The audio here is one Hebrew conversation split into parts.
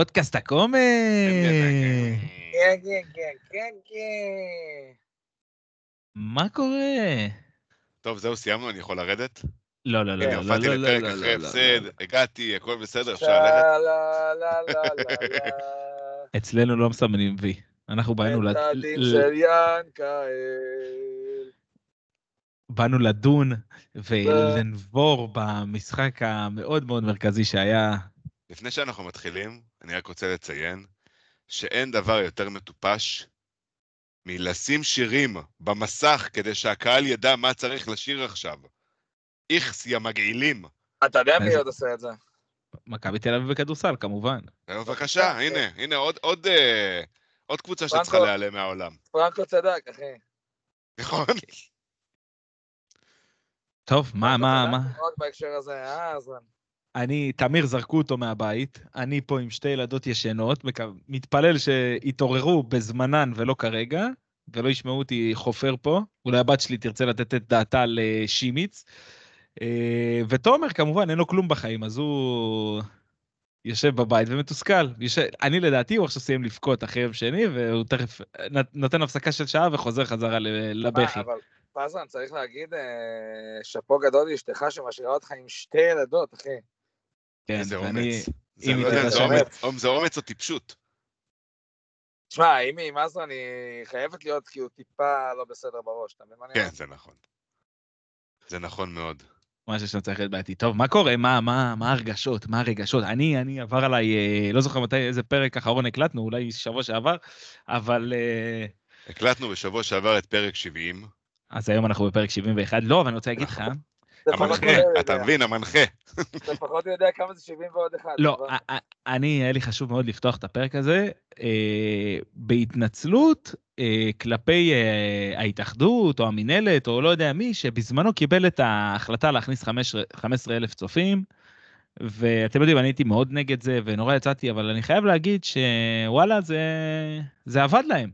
פודקאסט הקומי. כן, כן, כן, כן, כן. מה קורה? טוב, זהו, סיימנו, אני יכול לרדת? לא, לא, לא, לא, לא, לא, לא, אחרי לא, הפסד, לא. הגעתי, הכל בסדר, אפשר ללכת? לה לה לה לה לה אצלנו לא מסמנים וי. אנחנו באנו את לד- הדין ל- של ינקאל. באנו לדון ולנבור במשחק המאוד מאוד מרכזי שהיה. לפני שאנחנו מתחילים, אני רק רוצה לציין שאין דבר יותר מטופש מלשים שירים במסך כדי שהקהל ידע מה צריך לשיר עכשיו. איכס, יא מגעילים. אתה יודע מי עוד עושה את זה? מכבי תל אביב בכדורסל, כמובן. בבקשה, הנה, הנה, עוד- עוד אה, עוד קבוצה שצריכה. להיעלם מהעולם. פרנקו צדק, אחי. נכון? טוב, מה, מה, מה? מאוד בהקשר הזה, אה, אז... אני, תמיר זרקו אותו מהבית, אני פה עם שתי ילדות ישנות, מתפלל שיתעוררו בזמנן ולא כרגע, ולא ישמעו אותי חופר פה. אולי הבת שלי תרצה לתת את דעתה לשימיץ. אה, ותומר, כמובן, אין לו כלום בחיים, אז הוא יושב בבית ומתוסכל. יושב... אני לדעתי, הוא עכשיו סיים לבכות אחרי יום שני, והוא תכף נותן הפסקה של שעה וחוזר חזרה לבכי. אבל צריך להגיד, אה, שאפו גדול לאשתך שמשאירה אותך עם שתי ילדות, אחי. כן, איזה ואני... אומץ. זה לא יודע זה אומץ- זה אומץ או טיפשות. תשמע, אם היא עם עזרן, היא חייבת להיות כאילו טיפה לא בסדר בראש, אתה מבין מה אני כן, אומר? זה נכון. זה נכון מאוד. משהו שאני צריך להיות בעייתי. טוב, מה קורה? מה, מה, מה הרגשות? מה הרגשות? אני, אני עבר עליי, אה, לא זוכר מתי, איזה פרק אחרון הקלטנו, אולי שבוע שעבר, אבל... אה, הקלטנו בשבוע שעבר את פרק 70. אז היום אנחנו בפרק 71. לא, אבל אני רוצה להגיד לך, המנחה, אתה מבין, המנחה. אתה פחות יודע כמה זה 70 ועוד אחד. לא, אני, היה לי חשוב מאוד לפתוח את הפרק הזה אה, בהתנצלות אה, כלפי אה, ההתאחדות או המינהלת או לא יודע מי, שבזמנו קיבל את ההחלטה להכניס 15 אלף צופים. ואתם יודעים, אני הייתי מאוד נגד זה ונורא יצאתי, אבל אני חייב להגיד שוואלה, זה, זה עבד להם.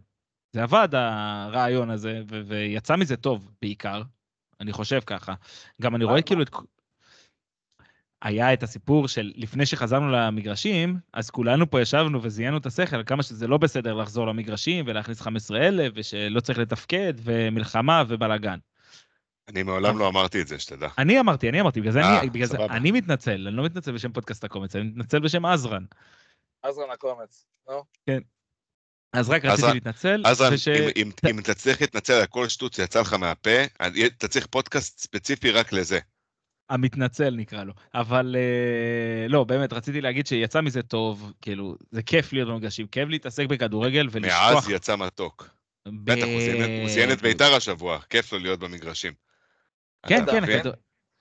זה עבד הרעיון הזה, ו- ויצא מזה טוב בעיקר, אני חושב ככה. גם אני רואה? כאילו את... היה את הסיפור של לפני שחזרנו למגרשים, אז כולנו פה ישבנו וזיינו את השכל כמה שזה לא בסדר לחזור למגרשים ולהכניס 15,000 ושלא צריך לתפקד ומלחמה ובלאגן. אני מעולם לא אמרתי את זה, שתדע. אני אמרתי, אני אמרתי, בגלל זה, אה, אני, בגלל זה. אני מתנצל, אני לא מתנצל בשם פודקאסט הקומץ, אני מתנצל בשם עזרן. עזרן הקומץ, נו. אז רק רציתי להתנצל, אז וש- אם- אם- אם אתה צריך להתנצל על כל שטות שיצא לך מהפה, אתה צריך פודקאסט ספציפי רק לזה. המתנצל נקרא לו. אבל אה, לא, באמת, רציתי להגיד שיצא מזה טוב, כאילו, זה כיף להיות במגרשים, כיף להתעסק בכדורגל ולשכוח. מעז יצא מתוק. ב- בטח, הוא זיין- את ביתר השבוע, כיף לו להיות במגרשים. כן, כן? הכדור-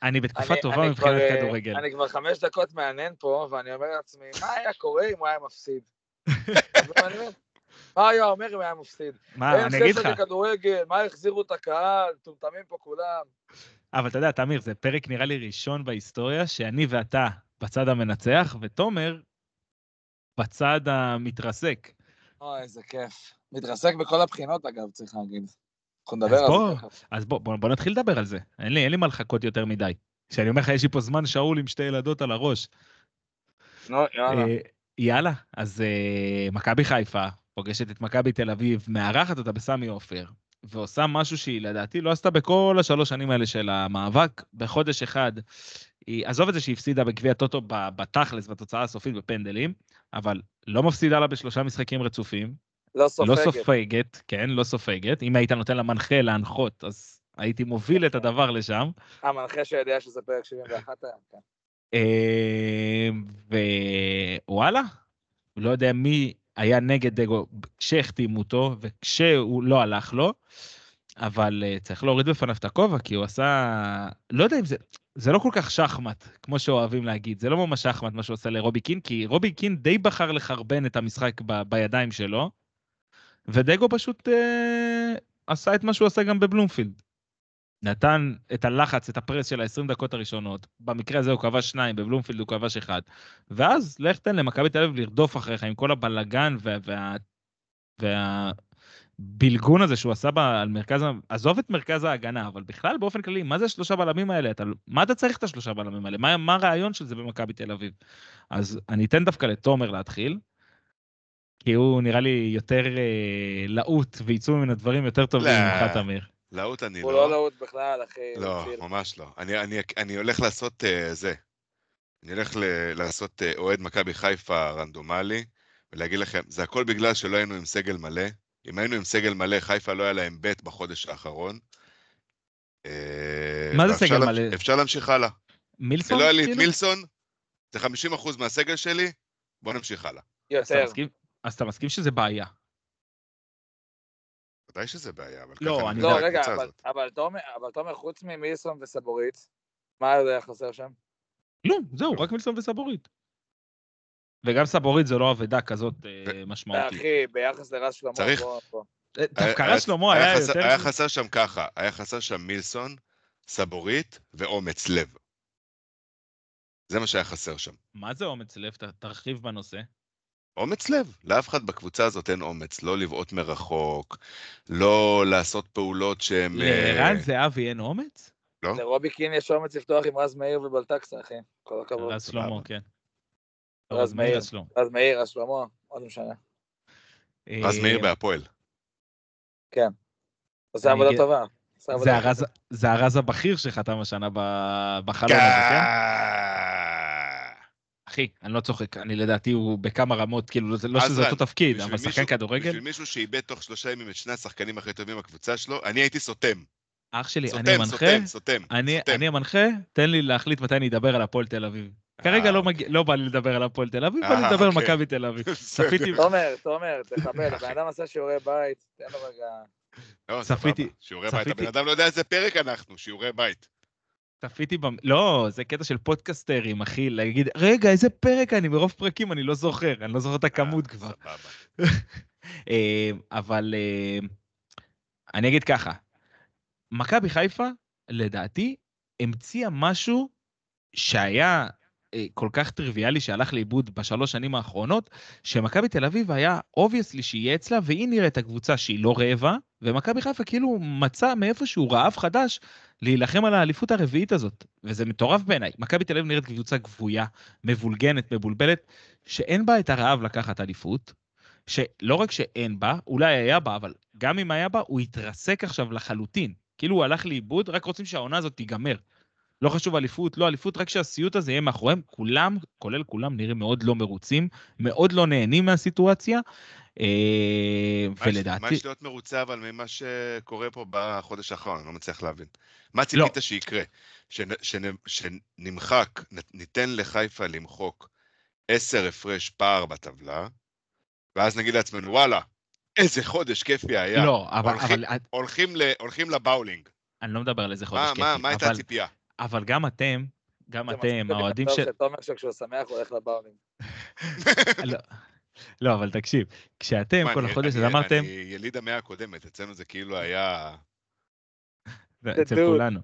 אני בתקופה אני- טובה אני מבחינת כבר, אה, כדורגל. אני כבר חמש דקות מהנהן פה, ואני אומר לעצמי, מה היה קורה אם הוא היה מפסיד? מה היה אומר אם היה מפסיד? מה, אין אני אגיד לך, ספר בכדורגל, מה החזירו את הקהל, מטומטמים פה כולם. אבל אתה יודע, תמיר, זה פרק נראה לי ראשון בהיסטוריה, שאני ואתה בצד המנצח, ותומר בצד המתרסק. אוי, איזה כיף. מתרסק בכל הבחינות, אגב, צריך להגיד. אנחנו נדבר על בוא. זה. אז בוא, בוא, בוא נתחיל לדבר על זה. אין לי, אין לי מה לחכות יותר מדי. כשאני אומר לך, יש לי פה זמן שאול עם שתי ילדות על הראש. נו, יאללה. אה, יאללה, אז אה, מכבי חיפה פוגשת את מכבי תל אביב, מארחת אותה בסמי עופר, ועושה משהו שהיא לדעתי לא עשתה בכל השלוש שנים האלה של המאבק. בחודש אחד, היא, עזוב את זה שהיא הפסידה בגביע טוטו בתכלס, בתוצאה הסופית בפנדלים, אבל לא מפסידה לה בשלושה משחקים רצופים, לא לא סופגת. סופגת, כן, לא סופגת. אם היית נותן למנחה להנחות, אז הייתי מוביל את הדבר לשם. המנחה שיודע שזה פרק 71 היום, כן. אה, ווואלה, לא יודע מי היה נגד דגו כשהחתימו אותו וכשהוא לא הלך לו, אבל אה, צריך להוריד בפניו את הכובע, כי הוא עשה... לא יודע אם זה... זה לא כל כך שחמט, כמו שאוהבים להגיד. זה לא ממש שחמט מה שהוא עושה לרובי קין, כי רובי קין די בחר לחרבן את המשחק ב- בידיים שלו, ודגו פשוט אה, עשה את מה שהוא עשה גם בבלומפילד. נתן את הלחץ, את הפרס של ה-20 דקות הראשונות. במקרה הזה הוא כבש שניים, בבלומפילד הוא כבש אחד. ואז לך תן למכבי תל אביב לרדוף אחריך עם כל הבלגן וה... וה... וה... בלגון הזה שהוא עשה בה על מרכז, עזוב את מרכז ההגנה, אבל בכלל באופן כללי, מה זה השלושה בלמים האלה? אתה, מה אתה צריך את השלושה בלמים האלה? מה, מה הרעיון של זה במכבי תל אביב? אז אני אתן דווקא לתומר להתחיל, כי הוא נראה לי יותר אה, להוט ויצאו ממנו דברים יותר טובים לא. ממך, תמיר. להוט אני הוא לא. לא להוט בכלל, אחי. לא. ממש לא. אני, אני, אני הולך לעשות uh, זה. אני הולך ל, לעשות uh, אוהד מכבי חיפה רנדומלי, ולהגיד לכם, זה הכל בגלל שלא היינו עם סגל מלא. אם היינו עם סגל מלא, חיפה לא היה להם ב' בחודש האחרון. אה, מה זה סגל להמש- מלא? אפשר להמשיך הלאה. מילסון? ולא היה לי את כאילו? מילסון, זה 50% מהסגל שלי, בואו נמשיך הלאה. אז אתה יותר. מסכים- אז אתה מסכים שזה בעיה. ודאי שזה בעיה, אבל לא, ככה אני לא, רגע, הקבוצה אבל- הזאת. אבל תומר, אבל תומר, חוץ ממילסון וסבורית, מה עוד היה חסר שם? לא, זהו, רק מילסון וסבורית. וגם סבורית זה לא אבדה כזאת אה, משמעותית. אחי, ביחס לרז שלמה, צריך- בוא. אה, דווקא היה- רז שלמה היה יותר... היה חסר שם ככה, היה חסר שם מילסון, סבורית ואומץ לב. זה מה שהיה חסר שם. מה זה אומץ לב? תרחיב בנושא. אומץ לב, לאף אחד בקבוצה הזאת אין אומץ, לא לבעוט מרחוק, לא לעשות פעולות שהן... אה, לערן זהבי אין אומץ? לא? לרובי קין יש אומץ לפתוח עם רז מאיר ובלטקסה, אחי. כל הכבוד. רז שלמה. כן. רז מאיר. רז מאיר, רז שלמה, עוד משנה. רז מאיר אה, בהפועל. טובה. עושה עבודה זה טובה. זה הרז הבכיר שחתם השנה ב- בחלון הזה, כן? אחי, אני לא צוחק, אני לדעתי הוא בכמה רמות, כאילו, זה לא שזה אותו תפקיד, אבל שחקן כדורגל, בשביל מישהו שאיבד תוך שלושה ימים את שני השחקנים הכי טובים בקבוצה שלו, אני הייתי סותם. אח שלי, אני המנחה, סותם, סותם. אני סותם. אני המנחה, תן לי להחליט מתי אני אדבר על הפועל תל אביב. כרגע אה, לא מגיע- לא בא לי לדבר על הפועל תל אביב, בא לי אה, לדבר על אוקיי. מכבי תל אביב. צפיתי, תומר, תומר, תכבד, הבן אדם עשה שיעורי בית, תן לו רגע. לא, צפיתי- סבבה. שיעורי בית. הבן אדם לא יודע איזה פרק אנחנו, שיעורי בית. צפיתי במ... לא, זה קטע של פודקסטרים, אחי, להגיד, רגע, איזה פרק אני, מרוב פרקים אני לא זוכר, אני לא זוכר את הכמות אה, כבר. סבבה. אה, אבל אה, אני אגיד ככה, מכבי חיפה, לדעתי, המציאה משהו שהיה כל כך טריוויאלי שהלך לאיבוד בשלוש שנים האחרונות, שמכבי תל אביב היה obviously שיהיה אצלה, והיא נראית הקבוצה שהיא לא רעבה, ומכבי חיפה כאילו מצא מאיפשהו רעב חדש להילחם על האליפות הרביעית הזאת, וזה מטורף בעיניי. מכבי תל אביב נראית קבוצה גבויה, מבולגנת, מבולבלת, שאין בה את הרעב לקחת אליפות, שלא רק שאין בה, אולי היה בה, אבל גם אם היה בה, הוא התרסק עכשיו לחלוטין. כאילו הוא הלך לאיבוד, רק רוצים שהעונה הזאת תיגמר. לא חשוב אליפות, לא אליפות, רק שהסיוט הזה יהיה מאחוריהם. כולם, כולל כולם, נראים מאוד לא מרוצים, מאוד לא נהנים מהסיטואציה, אה, מה יש- ולדעתי... להיות מרוצה אבל ממה שקורה פה בחודש האחרון? אני לא מצליח להבין. מה ציפית שיקרה? שנ- שנ- שנמחק, ניתן לחיפה למחוק עשר הפרש פער בטבלה, ואז נגיד לעצמנו, וואלה, איזה חודש כיפי היה. לא, אבל, הולכים- אבל הולכים, ל, הולכים לבאולינג. אני לא מדבר על איזה חודש מה, כיפי, מה, מה הייתה אבל, הציפייה? אבל גם אתם, גם זה אתם, מצחיק אותי האוהדים לחשוב של... שתומר שכשהוא שמח הוא הולך לבאולינג. לא, אבל תקשיב, כשאתם כל החודש הזה אמרתם, אני יליד המאה הקודמת, אצלנו זה כאילו היה... אצל. כולנו.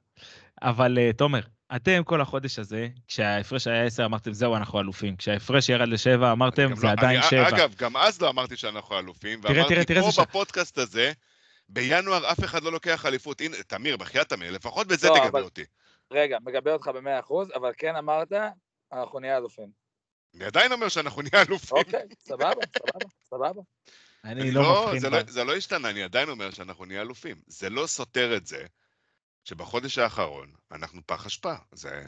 אבל אה, תומר, אתם כל החודש הזה, כשההפרש היה 10 אמרתם זהו אנחנו אלופים, כשההפרש ירד לשבע אמרתם גם זה לא- עדיין אני- 7. אגב, גם אז לא אמרתי שאנחנו אלופים, תראה, ואמרתי תראה, תראה פה ש- בפודקאסט הזה, בינואר אף אחד לא לוקח אליפות. הנה, תמיר, בחייאת תמיר, לפחות בזה לא, תגבה אבל- אותי. רגע, מגבה אותך במאה אחוז, אבל כן אמרת, אנחנו נהיה אלופים. אני עדיין אומר שאנחנו נהיה אלופים. אוקיי, סבבה, סבבה, סבבה. אני לא לא, מבחין זה. לא, זה לא השתנה, אני עדיין אומר שאנחנו נהיה אלופים. זה לא סותר את זה שבחודש האחרון אנחנו פח אשפה. זה,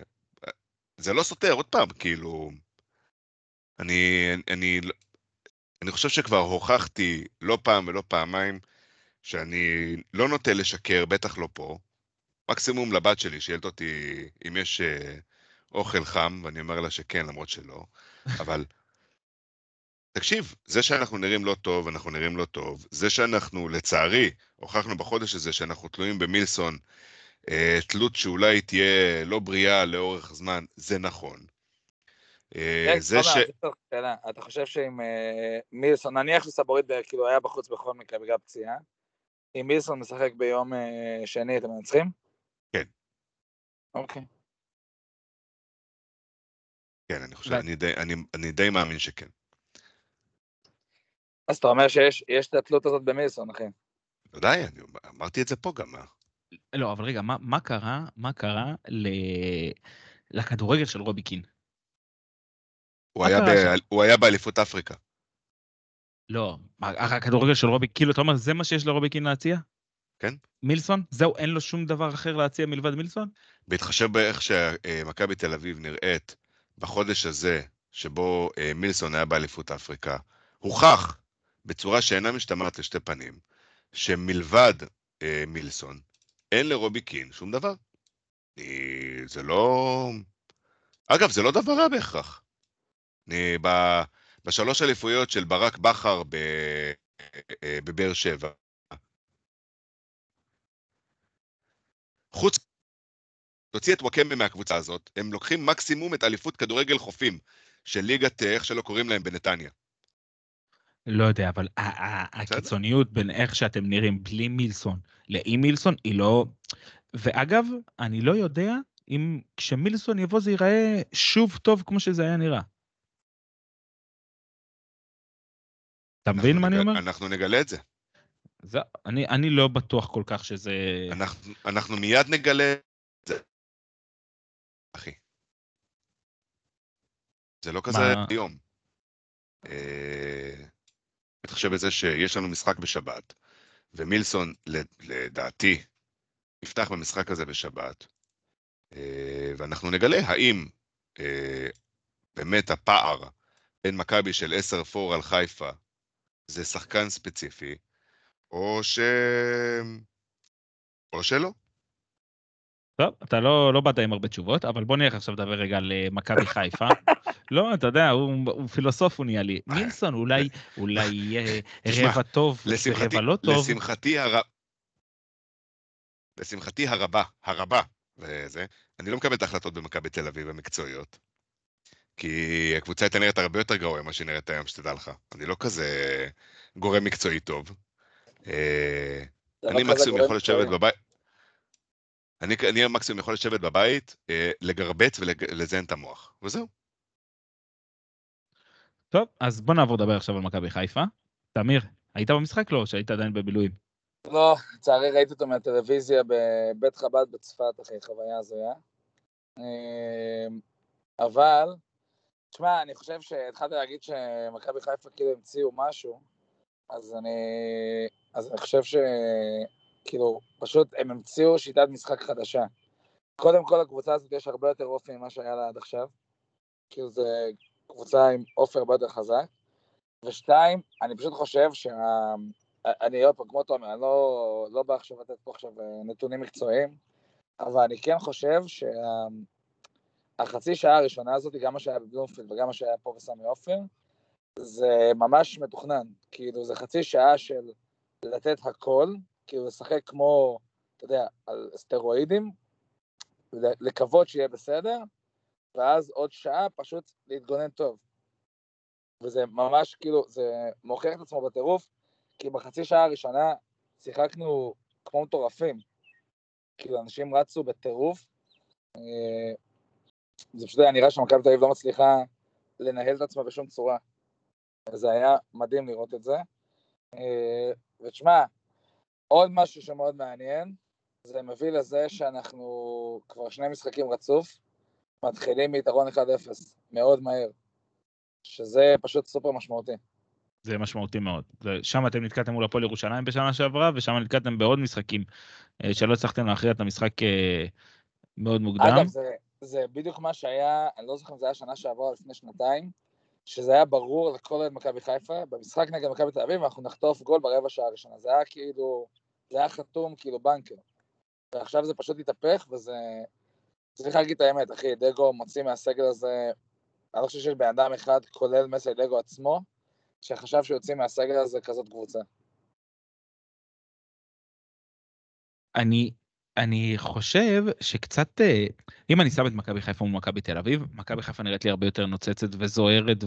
זה לא סותר, עוד פעם, כאילו... אני, אני, אני חושב שכבר הוכחתי לא פעם ולא פעמיים שאני לא נוטה לשקר, בטח לא פה. מקסימום לבת שלי, שואלת אותי אם יש אה, אוכל חם, ואני אומר לה שכן, למרות שלא. אבל תקשיב, זה שאנחנו נראים לא טוב, אנחנו נראים לא טוב. זה שאנחנו, לצערי, הוכחנו בחודש הזה שאנחנו תלויים במילסון אה, תלות שאולי תהיה לא בריאה לאורך זמן, זה נכון. אה, רגע, זה ש... שאלה. אתה חושב שאם אה, מילסון, נניח שסבורית כאילו היה בחוץ בכל מקרה בגלל פציעה, אם מילסון משחק ביום אה, שני, אתם מנצחים? כן. אוקיי. כן, אני חושב, אני די- אני- אני די מאמין שכן. אז אתה אומר שיש יש את התלות הזאת במילסון, אחי. ודאי, אני אמרתי את זה פה גם. אה? לא, אבל רגע, מה, מה קרה, מה קרה ל... לכדורגל של רובי קין? הוא היה ב-? הוא היה באליפות אפריקה. לא, הכדורגל של רובי, כאילו, אתה אומר, זה מה שיש לרובי קין להציע? כן. מילסון? זהו, אין לו שום דבר אחר להציע מלבד מילסון? בהתחשב באיך שמכבי תל אביב נראית בחודש הזה, שבו אה, מילסון היה באליפות אפריקה, הוכח בצורה שאינה משתמעת לשתי פנים, שמלבד אה, מילסון, אין לרובי קין שום דבר. אה, זה לא... אגב, זה לא דבר רע בהכרח. אני, ב... בשלוש אליפויות של ברק בכר. אה, בבאר שבע, חוץ תוציא את וואקמה מהקבוצה הזאת, הם לוקחים מקסימום את אליפות כדורגל חופים של ליגת, איך שלא קוראים להם, בנתניה. לא יודע, אבל. הקיצוניות בין איך שאתם נראים בלי מילסון לאי מילסון היא לא... ואגב, אני לא יודע אם כשמילסון יבוא זה ייראה שוב טוב כמו שזה היה נראה. אתה מבין מה אני אומר? אנחנו נגלה את זה. זה, אני, אני לא בטוח כל כך שזה... אנחנו, אנחנו מיד נגלה. אחי. זה לא כזה מה? היום. אה, תחשב בזה שיש לנו משחק בשבת, ומילסון, לדעתי, יפתח במשחק הזה בשבת, אה, ואנחנו נגלה האם אה, באמת הפער בין מכבי של 10-4 על חיפה זה שחקן ספציפי, או ש... או שלא. טוב, אתה לא, לא באת עם הרבה תשובות, אבל בוא נלך עכשיו לדבר רגע על אה, מכבי חיפה. לא, אתה יודע, הוא, הוא פילוסוף, הוא נהיה לי. מילסון אולי, אולי יהיה רבע טוב לשמחתי, ורבע לא טוב. לשמחתי, הר... לשמחתי הרבה, הרבה, וזה, אני לא מקבל את ההחלטות במכבי תל אביב המקצועיות. כי הקבוצה הייתה נראית הרבה יותר גרוע ממה שהיא נראית היום, שתדע לך. אני לא כזה גורם מקצועי טוב. אה, אני מקסימום יכול לשבת. בבית, אני, אני מקסימום יכול לשבת בבית, אה, לגרבץ ולזיין את המוח, וזהו. טוב, אז בוא נעבור לדבר עכשיו על מכבי חיפה. תמיר, היית במשחק? לא, שהיית עדיין בבילויים. לא, לצערי ראיתי אותו מהטלוויזיה בבית חב"ד בצפת, אחי, חוויה הזויה. אמ, אבל, תשמע, אני חושב שהתחלת להגיד שמכבי חיפה כאילו המציאו משהו, אז אני, אז אני חושב שכאילו, פשוט הם המציאו שיטת משחק חדשה. קודם כל, הקבוצה הזאת יש הרבה יותר אופי ממה שהיה לה עד עכשיו. כאילו, זו קבוצה עם אופי הרבה יותר חזק. ושתיים, אני פשוט חושב שה... אני עוד פעם, כמו תומר, אני לא, לא בא עכשיו לתת פה עכשיו אה, נתונים מקצועיים, אבל אני כן חושב שהחצי שעה הראשונה הזאת, גם מה שהיה בבלומפילד וגם מה שהיה פה בסמי עופר, זה ממש מתוכנן. כאילו, זה חצי שעה של לתת הכל, כאילו, לשחק כמו, אתה יודע, על סטרואידים, לקוות שיהיה בסדר, ואז עוד שעה פשוט להתגונן טוב. וזה ממש, כאילו, זה מוכיח את עצמו בטירוף, כי בחצי שעה הראשונה שיחקנו כמו מטורפים. כאילו, אנשים רצו בטירוף. אה, זה פשוט היה נראה שמכבי תל אביב לא מצליחה לנהל את עצמה בשום צורה. זה היה מדהים לראות את זה. אה, ותשמע, עוד משהו שמאוד מעניין, זה מביא לזה שאנחנו כבר שני משחקים רצוף, מתחילים מיתרון 1-0, מאוד מהר. שזה פשוט סופר משמעותי. זה משמעותי מאוד. שם אתם נתקעתם מול הפועל ירושלים בשנה שעברה, ושם נתקעתם בעוד משחקים אה, שלא הצלחתם להכריע את המשחק אה, מאוד מוקדם. אגב, זה, זה בדיוק מה שהיה, אני לא זוכר אם זה היה שנה שעברה או לפני שנתיים, שזה היה ברור לכל אוהד מכבי חיפה, במשחק נגד מכבי תל אביב אנחנו נחטוף גול ברבע שעה הראשונה. זה היה כאילו, זה היה חתום כאילו בנקר. ועכשיו זה פשוט התהפך, וזה... צריך להגיד את האמת, אחי, דגו מוציא מהסגל הזה, אני לא חושב שיש בן אדם אחד, כולל מסי דגו עצמו, שחשב שיוצאים מהסגל הזה כזאת קבוצה. אני אני חושב שקצת, אה, אם אני שם את מכבי חיפה מול מכבי תל אביב, מכבי חיפה נראית לי הרבה יותר נוצצת וזוהרת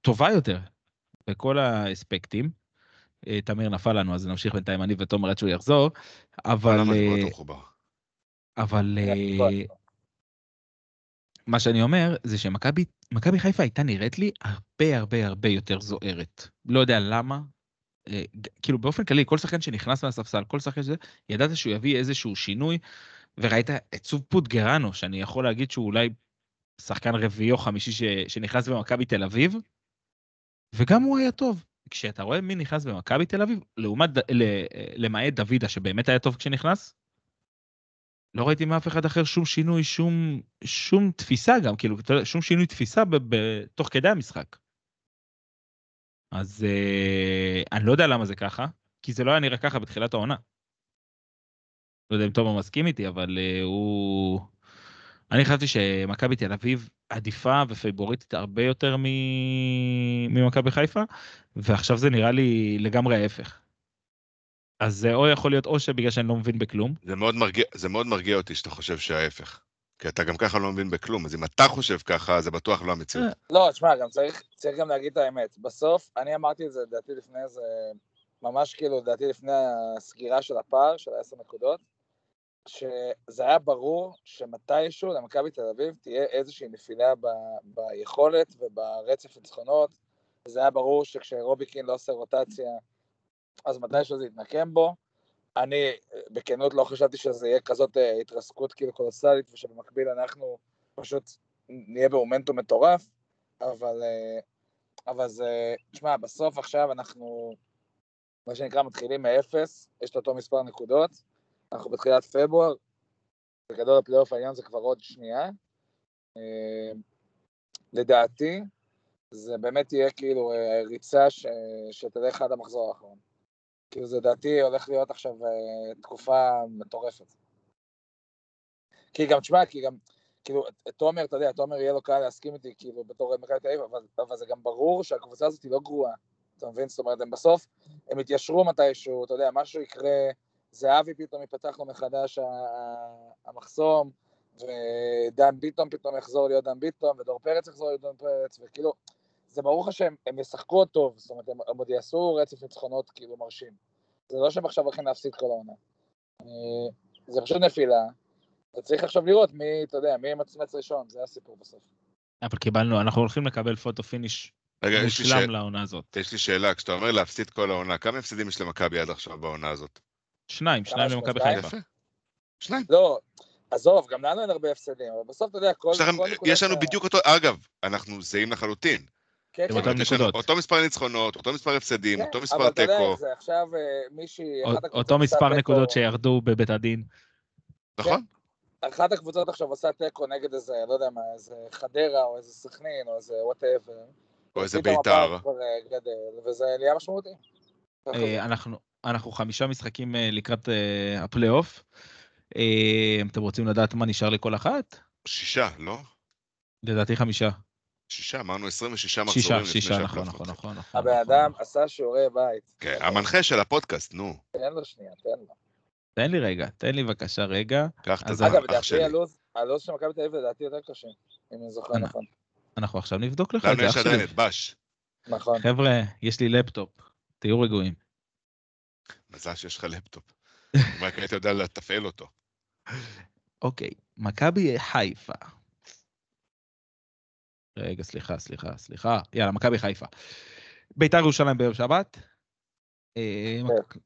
וטובה יותר בכל האספקטים. אה, תמיר נפל לנו, אז נמשיך בינתיים אני ותומר עד שהוא יחזור, אבל... למה זה אה? אבל כן, אה. מה שאני אומר זה שמכבי מכבי חיפה הייתה נראית לי הרבה הרבה הרבה יותר זוהרת. לא יודע למה. כאילו באופן כללי כל שחקן שנכנס מהספסל כל שחקן שזה ידעת שהוא יביא איזשהו שינוי וראית את צוב פוטגרנו שאני יכול להגיד שהוא אולי שחקן רביעי או חמישי ש... שנכנס במכבי תל אביב וגם הוא היה טוב. כשאתה רואה מי נכנס במכבי תל אביב לעומת למעט דוידה שבאמת היה טוב כשנכנס. לא ראיתי מאף אחד אחר שום שינוי, שום, שום תפיסה גם, כאילו, שום שינוי תפיסה ב, ב, תוך כדי המשחק. אז אה, אני לא יודע למה זה ככה, כי זה לא היה נראה ככה בתחילת העונה. לא יודע אם תומר מסכים איתי, אבל אה, הוא... אני חשבתי שמכבי תל אביב עדיפה ופייבוריטית הרבה יותר מ... ממכבי חיפה, ועכשיו זה נראה לי לגמרי ההפך. אז זה או יכול להיות או שבגלל שאני לא מבין בכלום, זה מאוד מרגיע, זה מאוד מרגיע אותי שאתה חושב שההפך. כי אתה גם ככה לא מבין בכלום, אז אם אתה חושב ככה, זה בטוח לא המציאות. אה. לא, תשמע, גם צריך, צריך גם להגיד את האמת. בסוף, אני אמרתי את זה, לדעתי לפני איזה, ממש כאילו, לדעתי לפני הסגירה של הפער, של העשר נקודות, שזה היה ברור שמתישהו למכבי תל אביב תהיה איזושהי נפילה ב, ביכולת וברצף הניצחונות. זה היה ברור שכשרוביקין לא עושה רוטציה, אז מתישהו זה יתנקם בו. אני, בכנות, לא חשבתי שזה יהיה כזאת אה, התרסקות כאילו קולוסלית, ושבמקביל אנחנו פשוט נהיה במומנטום מטורף, אבל, אה, אבל זה, תשמע, בסוף עכשיו אנחנו, מה שנקרא, מתחילים מאפס, יש את אותו מספר נקודות, אנחנו בתחילת פברואר, בגדול הפלייאוף העניין זה כבר עוד שנייה. אה, לדעתי, זה באמת יהיה כאילו אה, ריצה ש... שתלך עד המחזור האחרון. כאילו זה לדעתי הולך להיות עכשיו אה, תקופה מטורפת. כי גם, תשמע, כי גם, כאילו, תומר, אתה יודע, תומר יהיה לו קל להסכים איתי, כאילו, בתור מכבי תל אביב, אבל, אבל זה גם ברור שהקבוצה הזאת היא לא גרועה, אתה מבין? זאת אומרת, הם בסוף, הם יתיישרו מתישהו, אתה יודע, משהו יקרה, זהבי פתאום יפתח לו מחדש המחסום, ודן ביטון פתאום יחזור להיות דן ביטון, ודור פרץ יחזור להיות דן פרץ, וכאילו, זה ברור לך שהם הם ישחקו עוד טוב, זאת אומרת, הם, הם עוד יעשו רצף ניצחונות כאילו מרשים. זה לא שהם עכשיו הולכים להפסיד כל העונה. זה פשוט נפילה, וצריך עכשיו לראות מי, אתה יודע, מי ימצמץ ראשון, זה הסיפור בסוף. אבל קיבלנו, אנחנו הולכים לקבל פוטו פיניש רגע, יש לי, ש... מושלם לעונה הזאת. יש לי שאלה, כשאתה אומר להפסיד כל העונה, כמה הפסדים יש למכבי עד עכשיו בעונה הזאת? שניים, שניים למכבי? חיפה. יפה. שניים. לא, עזוב, גם לנו אין הרבה הפסדים, אבל בסוף, אתה יודע, כל... יש לכם- כל נקודה יש לנו בדיוק אותו, אגב, אנחנו זהים לחלוטין. כן, כן. אותו מספר ניצחונות, אותו מספר הפסדים, כן, אותו אבל מספר אתה יודע תיקו, איך זה, עכשיו אה, מישהי, אותו מספר תיקו- נקודות שירדו בבית הדין. נכון? אחת הקבוצות עכשיו עושה תיקו נגד איזה, לא יודע מה, איזה חדרה או איזה סכנין או איזה whatever. או איזה בית"ר. אה, גדל, וזה נהיה משמעותי. אה, אנחנו, אנחנו חמישה משחקים אה, לקראת אה, הפלייאוף. אתם רוצים לדעת מה נשאר לכל אחת? שישה, לא? לדעתי חמישה. שישה, אמרנו 26 מחזורים שישה, לפני שישה, נכון, נכון. נכון. נכון, הבן אדם. עשה שיעורי בית. כן, המנחה של הפודקאסט, נו, תן לו שנייה, תן לו. תן לי רגע, תן לי בבקשה רגע. קח את הזמן, אגב, אח לדעתי שלי. הלו"ז, הלו"ז של מכבי תל אביב לדעתי יותר קשה, אם אני זוכר נכון. אנחנו עכשיו נבדוק לך את לנו זה, יש אח עדיין. את בש. נכון. חבר'ה, יש לי לפטופ, תהיו רגועים. מזל שיש לך לפטופ. אם רק היית יודע לתפעל אותו. אוקיי, מכבי חיפה. רגע, סליחה, סליחה, סליחה. יאללה, מכבי חיפה. ביתר ירושלים ביום שבת. אה, מק-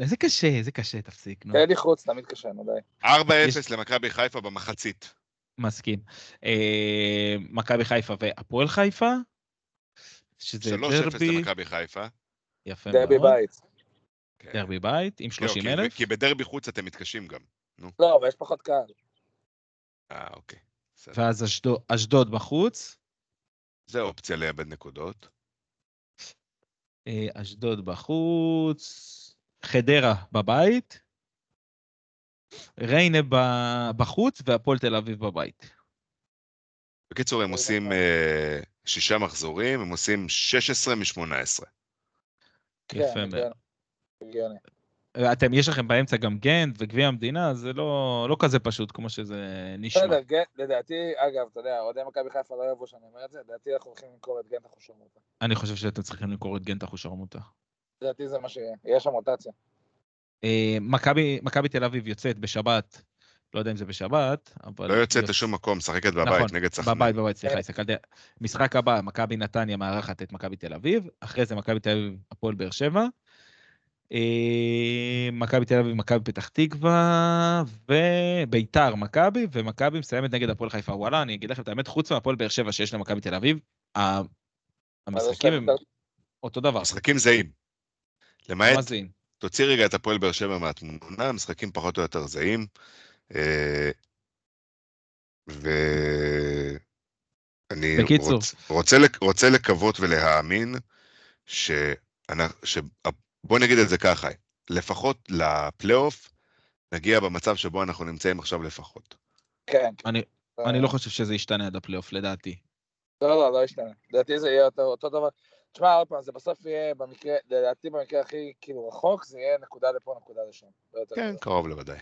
איזה קשה, איזה קשה, תפסיק, נו. תן לי חוץ, תמיד קשה, נו די. 4-0 למכבי חיפה במחצית. מסכים. אה, מכבי חיפה והפועל חיפה, שזה 3-0 דרבי, למכבי חיפה. יפה דרבי מאוד, בית. כן. דרבי בית עם לא, 30 כי- אלף. כי בדרבי חוץ אתם מתקשים גם. לא, אבל יש פחות קהל. אה, אוקיי. ואז אשדוד- אשדוד בחוץ, זה אופציה לאבד נקודות. אה, אשדוד בחוץ, חדרה בבית, ריינה ב- בחוץ והפועל תל אביב בבית. בקיצור, הם עושים נכון. אה, שישה מחזורים, הם עושים 16 מ-18. יפה כן, מאוד. הגיוני. אתם, יש לכם באמצע גם גנט וגביע המדינה, זה לא, לא כזה פשוט כמו שזה נשמע. בסדר, גנט, לדעתי, אגב, אתה יודע, אוהדי מכבי חיפה לא יאהבו שאני אומר את זה, לדעתי אנחנו הולכים למכור את גנט אחושרמוטה. אני חושב שאתם צריכים למכור את גנט אחושרמוטה. לדעתי זה מה שיהיה, יהיה שם רוטציה. אה, מכבי תל אביב יוצאת בשבת, לא יודע אם זה בשבת, אבל... לא יוצאת יוצא- לשום מקום, משחקת בבית נכון, נגד סכנין. בבית, בבית, סליחה, הסתכלתי. משחק הבא, מכבי נתניה מארחת את מכבי תל אביב, אחרי זה מכבי תל אביב, הפועל באר שבע. אה, מכבי תל אביב, מכבי פתח תקווה, וביתר, מכבי, ומכבי מסיימת נגד הפועל חיפה. וואלה, אני אגיד לכם את האמת, חוץ מהפועל באר שבע שיש למכבי תל אביב, המשחקים הם אותו דבר. משחקים זהים. למעט? תוציא רגע את הפועל באר שבע מהתמונה, משחקים פחות או יותר זהים. אה, ואני. רוצ, רוצה, רוצה לקוות ולהאמין שאנחנו, ש... בוא נגיד את זה ככה, לפחות לפלייאוף נגיע במצב שבו אנחנו נמצאים עכשיו לפחות. כן. אני- אה, אני לא חושב שזה ישתנה עד הפלייאוף, לדעתי. לא, לא, לא ישתנה. לדעתי זה יהיה אותו, אותו דבר. תשמע, עוד פעם, זה בסוף יהיה במקרה, לדעתי במקרה הכי כאילו רחוק, זה יהיה נקודה לפה, נקודה לשם. לא כן. קרוב לוודאי.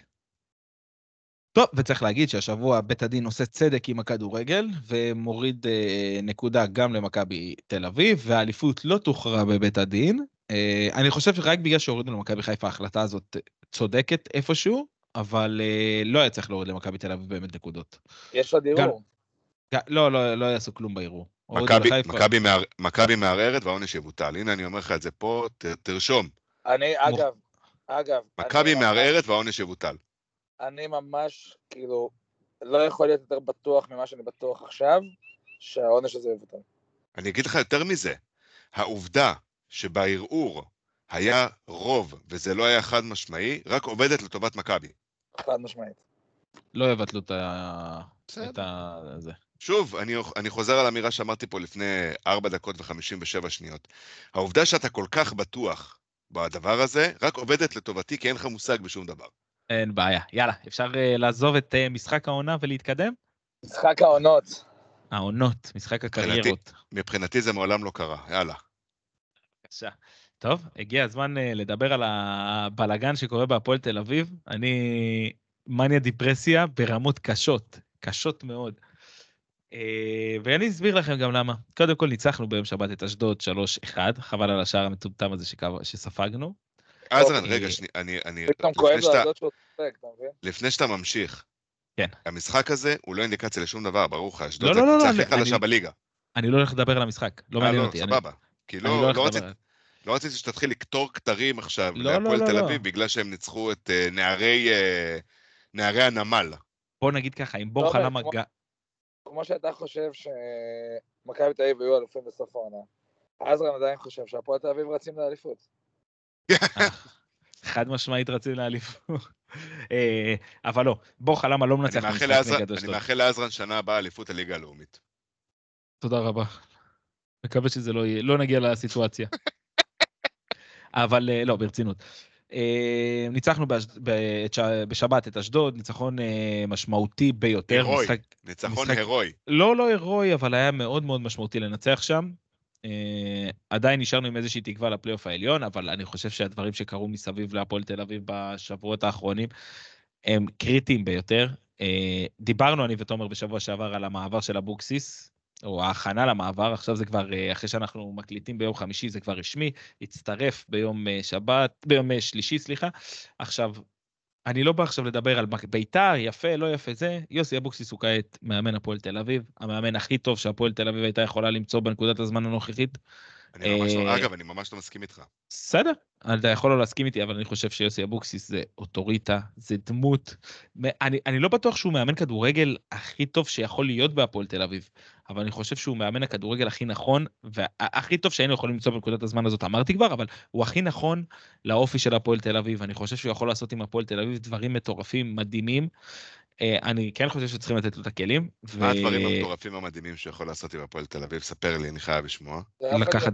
טוב, וצריך להגיד שהשבוע בית הדין עושה צדק עם הכדורגל, ומוריד אה, נקודה גם למכבי תל אביב, והאליפות לא תוכרע בבית הדין. אה, אני חושב שרק בגלל שהורידו למכבי חיפה ההחלטה הזאת צודקת איפשהו, אבל אה, לא היה צריך להוריד למכבי תל אביב באמת נקודות. יש עוד ערעור. לא, לא, לא יעשו כלום בערעור. מכבי- מערערת והעונש יבוטל. הנה, אני אומר לך את זה פה, ת- תרשום. אני, אגב, אגב, מכבי מערערת והעונש יבוטל. אני ממש, כאילו, לא יכול להיות יותר בטוח ממה שאני בטוח עכשיו, שהעונש הזה יבוטל. אני אגיד לך יותר מזה, העובדה שבערעור היה רוב וזה לא היה חד משמעי, רק עובדת לטובת מכבי. חד משמעית. לא יבטלו את ה... את ה... זה. שוב, אני, אני חוזר על אמירה שאמרתי פה לפני 4 דקות ו-57 שניות. העובדה שאתה כל כך בטוח בדבר הזה, רק עובדת לטובתי, כי אין לך מושג בשום דבר. אין בעיה. יאללה, אפשר אה, לעזוב את אה, משחק העונה ולהתקדם? משחק העונות. העונות, משחק הקריירות. מבחינתי זה מעולם לא קרה, יאללה. בבקשה. טוב, הגיע הזמן uh, לדבר על הבלגן שקורה בהפועל תל אביב. אני מניה דיפרסיה ברמות קשות, קשות מאוד. Uh, ואני אסביר לכם גם למה. קודם כל ניצחנו ביום שבת את אשדוד 3-1, חבל על השער המטומטם הזה שקו... שספגנו. עזרן, אוקיי. רגע, שנייה, אני... אני פתאום כואב לו שאתה- על זאת שהוא צודק, אתה מבין? לפני שאתה ממשיך, כן. המשחק הזה הוא לא אינדיקציה לשום דבר, ברור לך, אשדוד לא, זה לא, לא, הקבוצה לא, הכי חלשה בליגה. אני לא הולך לדבר על המשחק, לא אה, מעניין לא, אותי. סבבה. כי לא, לא, רציתי, לא רציתי שתתחיל לקטור כתרים עכשיו לא, לא, להפועל לא, תל לא. אביב בגלל שהם ניצחו את אה, נערי, אה, נערי הנמל. בוא נגיד ככה, אם בור לא, חלם... כמו- הג... כמו שאתה חושב שמכבי תל אביב היו אלופים בסוף העונה, עזרן עדיין חושב שהפועל תל אביב רצים לאליפות. חד משמעית רצים לאליפות. אה, אבל לא, בור חלם לא אני מנצח לעזרן- נגד אני אשדוד. מאחל לעזרן שנה הבאה אליפות הליגה הלאומית. תודה רבה. מקווה שזה לא יהיה, לא נגיע לסיטואציה. אבל אה, לא, ברצינות. אה, ניצחנו בשבת את אשדוד, ניצחון אה, משמעותי ביותר. הירואי. משחק- ניצחון משחק- הירואי. לא, לא הירואי, אבל היה מאוד מאוד משמעותי לנצח שם. אה, עדיין נשארנו עם איזושהי תקווה לפלייאוף העליון, אבל אני חושב שהדברים שקרו מסביב להפועל תל אביב בשבועות האחרונים הם קריטיים ביותר. אה, דיברנו, אני ותומר, בשבוע שעבר על המעבר של אבוקסיס, או ההכנה למעבר, עכשיו זה כבר, אה, אחרי שאנחנו מקליטים ביום חמישי, זה כבר רשמי, הצטרף ביום שבת, ביום שלישי, סליחה. עכשיו, אני לא בא עכשיו לדבר על ביתר, יפה, לא יפה, זה. יוסי אבוקסיס הוא כעת מאמן הפועל תל אביב, המאמן הכי טוב שהפועל תל אביב הייתה יכולה למצוא בנקודת הזמן הנוכחית. אני ממש לא, אה, אגב, אני ממש לא מסכים איתך. בסדר, אתה יכול לא להסכים איתי, אבל אני חושב שיוסי אבוקסיס זה אוטוריטה, זה דמות. אני, אני לא בטוח שהוא מאמן כדורגל הכי טוב שיכול להיות בהפועל תל אביב, אבל אני חושב שהוא מאמן הכדורגל הכי נכון, והכי טוב שהיינו יכולים למצוא בנקודת הזמן הזאת, אמרתי כבר, אבל הוא הכי נכון לאופי של הפועל תל אביב. אני חושב שהוא יכול לעשות עם הפועל תל אביב דברים מטורפים, מדהימים. אה, אני כן חושב שצריכים לתת לו את הכלים. מה הדברים המטורפים המדהימים שהוא יכול לעשות עם הפועל תל אביב? ספר לי, אני חייב לשמוע. זה לקחת.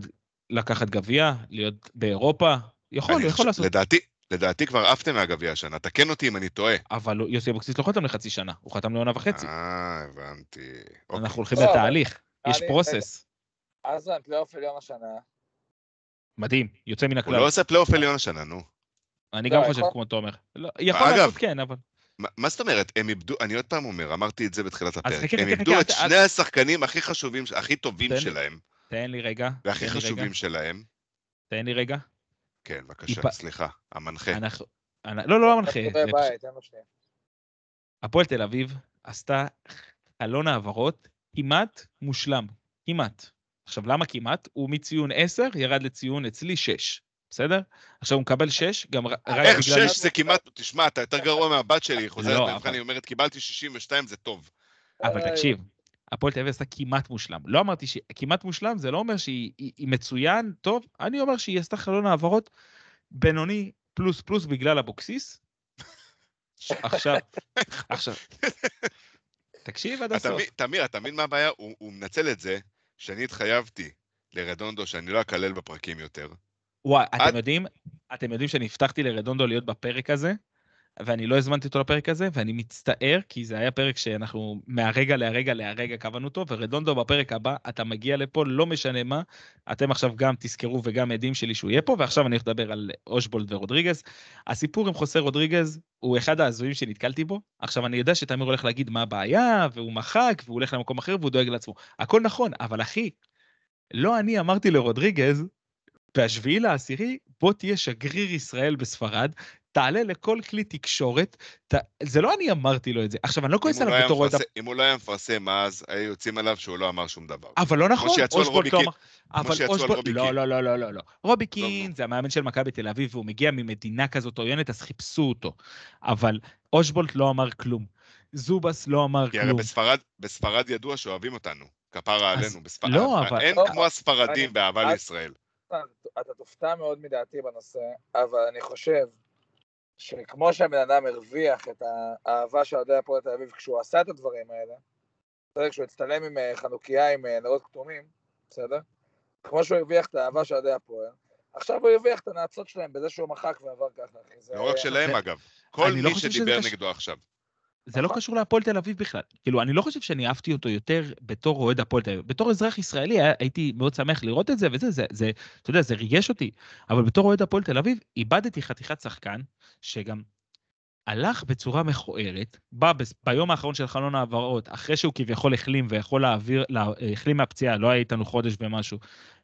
לקחת גביע, להיות באירופה, יכול, הוא יכול חושב- לעשות. לדעתי, לדעתי כבר עפתם מהגביע השנה, תקן אותי אם אני טועה. אבל יוסי אבוקסיס לא חתם לחצי שנה, הוא חתם לעונה וחצי. אה, הבנתי. אוקיי. אנחנו הולכים לא, אבל- לתהליך, יש process. עזרן, פלייאוף עליון השנה. מדהים, יוצא מן הוא הכלל. לא עושה פלייאוף עליון השנה, נו. אני לא, גם חושב כמו תומר. לא, יכול אגב, לעשות כן, אבל... מה- זאת אומרת? הם איבדו, אני עוד פעם אומר, אמרתי את זה בתחילת הפרק, הם איבדו את שני השחקנים הכי חשובים, הכי טובים שלהם, תן לי רגע. והכי חשובים שלהם. תן לי רגע. כן, בבקשה, סליחה, המנחה. אנחנו... אני- לא, לא המנחה. הפועל תל אביב עשתה חלון העברות כמעט מושלם. כמעט. עכשיו, למה כמעט? הוא מציון 10 ירד לציון אצלי 6, בסדר? עכשיו הוא מקבל 6, גם רק איך בגלל... שש זה כמעט, תשמע, אתה יותר גרוע מהבת שלי, היא חוזרת לא, במבחן, אבל- היא אומרת, קיבלתי 62, זה טוב. אבל אה, תקשיב, הפועל תל אביב עשתה כמעט מושלם. לא אמרתי שכמעט מושלם, זה לא אומר שהיא היא, היא מצוין, טוב, אני אומר שהיא עשתה חלון העברות בינוני פלוס פלוס בגלל אבוקסיס. עכשיו, עכשיו, תקשיב עד הסוף. תמיר, אתה מבין מה הבעיה? הוא מנצל את זה שאני התחייבתי לרדונדו שאני לא אקלל בפרקים יותר. וואי, אתם יודעים, אתם יודעים שאני הבטחתי לרדונדו להיות בפרק הזה, ואני לא הזמנתי אותו לפרק הזה, ואני מצטער, כי זה היה פרק שאנחנו מהרגע להרגע להרגע קבענו אותו, ורדונדו בפרק הבא, אתה מגיע לפה, לא משנה מה, אתם עכשיו גם תזכרו וגם עדים שלי שהוא יהיה פה, ועכשיו אני הולך לדבר על אושבולד ורודריגז. הסיפור עם חוסה רודריגז הוא אחד ההזויים שנתקלתי בו. עכשיו, אני יודע שתמיר הולך להגיד מה הבעיה, והוא מחק, והוא הולך למקום אחר, והוא דואג לעצמו. הכל נכון, אבל אחי, לא אני אמרתי לרודריגז, והשביעי לעשירי, בוא תהיה שגריר ישראל בספרד, תעלה לכל כלי תקשורת, ת... זה לא אני אמרתי לו את זה. עכשיו, אני לא כועס לא עליו היה בתור אוהד... אם הוא לא היה מפרסם אז, היו יוצאים עליו שהוא לא אמר שום דבר. אבל לא נכון, אושבולט רובי לא. אמר... אבל שיצאו על אושבולט... רובי לא, קין. לא, לא, לא, לא, לא. רובי לא, קין לא. זה המאמן של מכבי תל אביב, והוא מגיע ממדינה כזאת עוינת, אז חיפשו אותו. אבל אושבולט לא אמר כלום. זובס לא אמר כי הרי כלום. בספרד, בספרד ידוע שאוהבים אותנו. כפרה עלינו. בספרד, לא, אבל- אין לא, כמו הספרדים אני- באהבה לישראל. אתה תופתע מאוד מדעתי בנושא, אבל אני חושב שכמו שהבן אדם הרוויח את האהבה של אוהדי הפועל תל אביב כשהוא עשה את הדברים האלה, בסדר? כשהוא הצטלם עם אה, חנוכיה עם אה, נרות כתומים, בסדר? כמו שהוא הרוויח את האהבה של אוהדי הפועל, עכשיו הוא הרוויח את הנאצות שלהם בזה שהוא מחק ועבר ככה, לא רק שלהם זה- אגב. כל לא מי שדיבר נגדו עכשיו. זה לא נכון. קשור להפועל תל אביב בכלל. כאילו, אני לא חושב שאני אהבתי אותו יותר בתור אוהד הפועל תל אביב. בתור אזרח ישראלי הייתי מאוד שמח לראות את זה, וזה, זה, זה, אתה יודע, זה ריגש אותי. אבל בתור אוהד הפועל תל אביב, איבדתי חתיכת שחקן, שגם הלך בצורה מכוערת, בא ב- ביום האחרון של חלון העברות, אחרי שהוא כביכול החלים ויכול להעביר, לה, החלים מהפציעה, לא היה איתנו חודש ומשהו,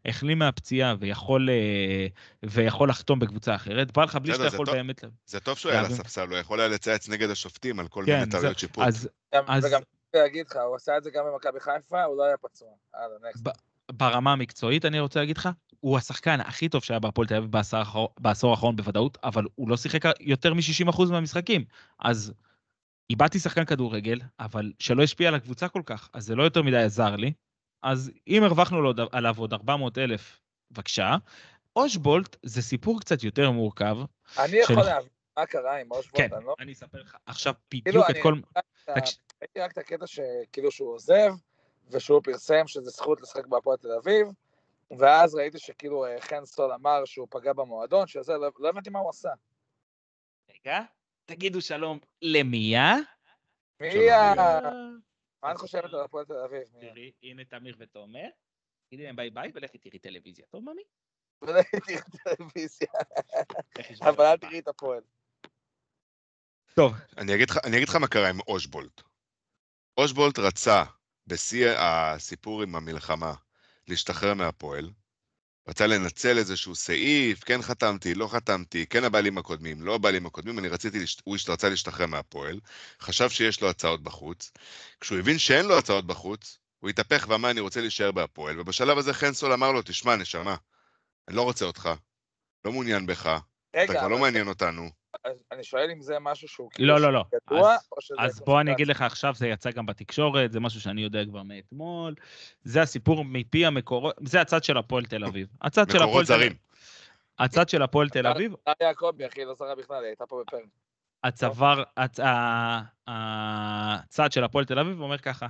החלים מהפציעה ויכול, אה, ויכול לחתום בקבוצה אחרת, בא לך בלי שאתה זה יכול טוב. באמת... זה טוב שהוא היה על. הספסל, הוא יכול היה לצייץ נגד השופטים על כל כן, מיני טעויות שיפוט. אז גם- אז- וגם רציתי להגיד לך, הוא עשה את זה גם במכבי חיפה, הוא לא היה פצוע. ברמה המקצועית, אני רוצה להגיד לך, הוא השחקן הכי טוב שהיה בהפועל תל אביב בעשור האחרון- בוודאות, אבל הוא לא שיחק יותר מ-60% מהמשחקים. אז איבדתי שחקן כדורגל, אבל שלא השפיע על הקבוצה כל כך, אז זה לא יותר מדי עזר לי. אז אם הרווחנו לו, עליו עוד 400 אלף, בבקשה. אושבולט זה סיפור קצת יותר מורכב. אני יכול להבין מה קרה עם אושבולט, כן, אני לא... אני אספר לך עכשיו כאילו, בדיוק את אני- כל... אתה- תקש- ראיתי רק את הקטע שכאילו שהוא עוזב, ושהוא פרסם שזה זכות לשחק בהפועל תל אביב, ואז ראיתי שכאילו אה, חן סול אמר שהוא פגע במועדון, שזה, לא, לא הבנתי מה הוא עשה. רגע, תגידו שלום למיה. מי ה... אה, מה את חושבת על הפועל תל אביב? תראי, הנה תמיר ותומר. תגידי להם ביי ביי ולכי תראי טלוויזיה. טוב, ממי? ולא תראי טלוויזיה, אבל אל. תראי את הפועל. טוב, אני אגיד לך, אני אגיד לך מה קרה עם אושבולט. אושבולט רצה, בשיא הסיפור עם המלחמה, להשתחרר מהפועל. רצה לנצל איזשהו סעיף, כן חתמתי, לא חתמתי, כן הבעלים הקודמים, לא הבעלים הקודמים, אני רציתי, הוא רצה להשתחרר מהפועל, חשב שיש לו הצעות בחוץ. כשהוא הבין שאין לו הצעות בחוץ, הוא התהפך ואמר, אני רוצה להישאר בהפועל, ובשלב הזה חנסול אמר לו, תשמע, נשמה, אני לא רוצה אותך, לא מעוניין בך, אתה רגע, כבר לא מעניין אותנו. אני שואל אם זה משהו שהוא לא, לא, לא. ידוע, אז- או שזה... אז בוא אני אגיד? לך עכשיו, זה יצא גם בתקשורת, זה משהו שאני יודע כבר מאתמול. זה הסיפור מפי המקורות, זה הצד של הפועל תל אביב. הצד של הפועל מקורות תל זרים. אביב. הצד של הפועל תל אביב, טל יעקבי, אחי, לא זרה בכלל, היא הייתה פה בפרק. הצוואר, הצד של הפועל תל אביב אומר ככה,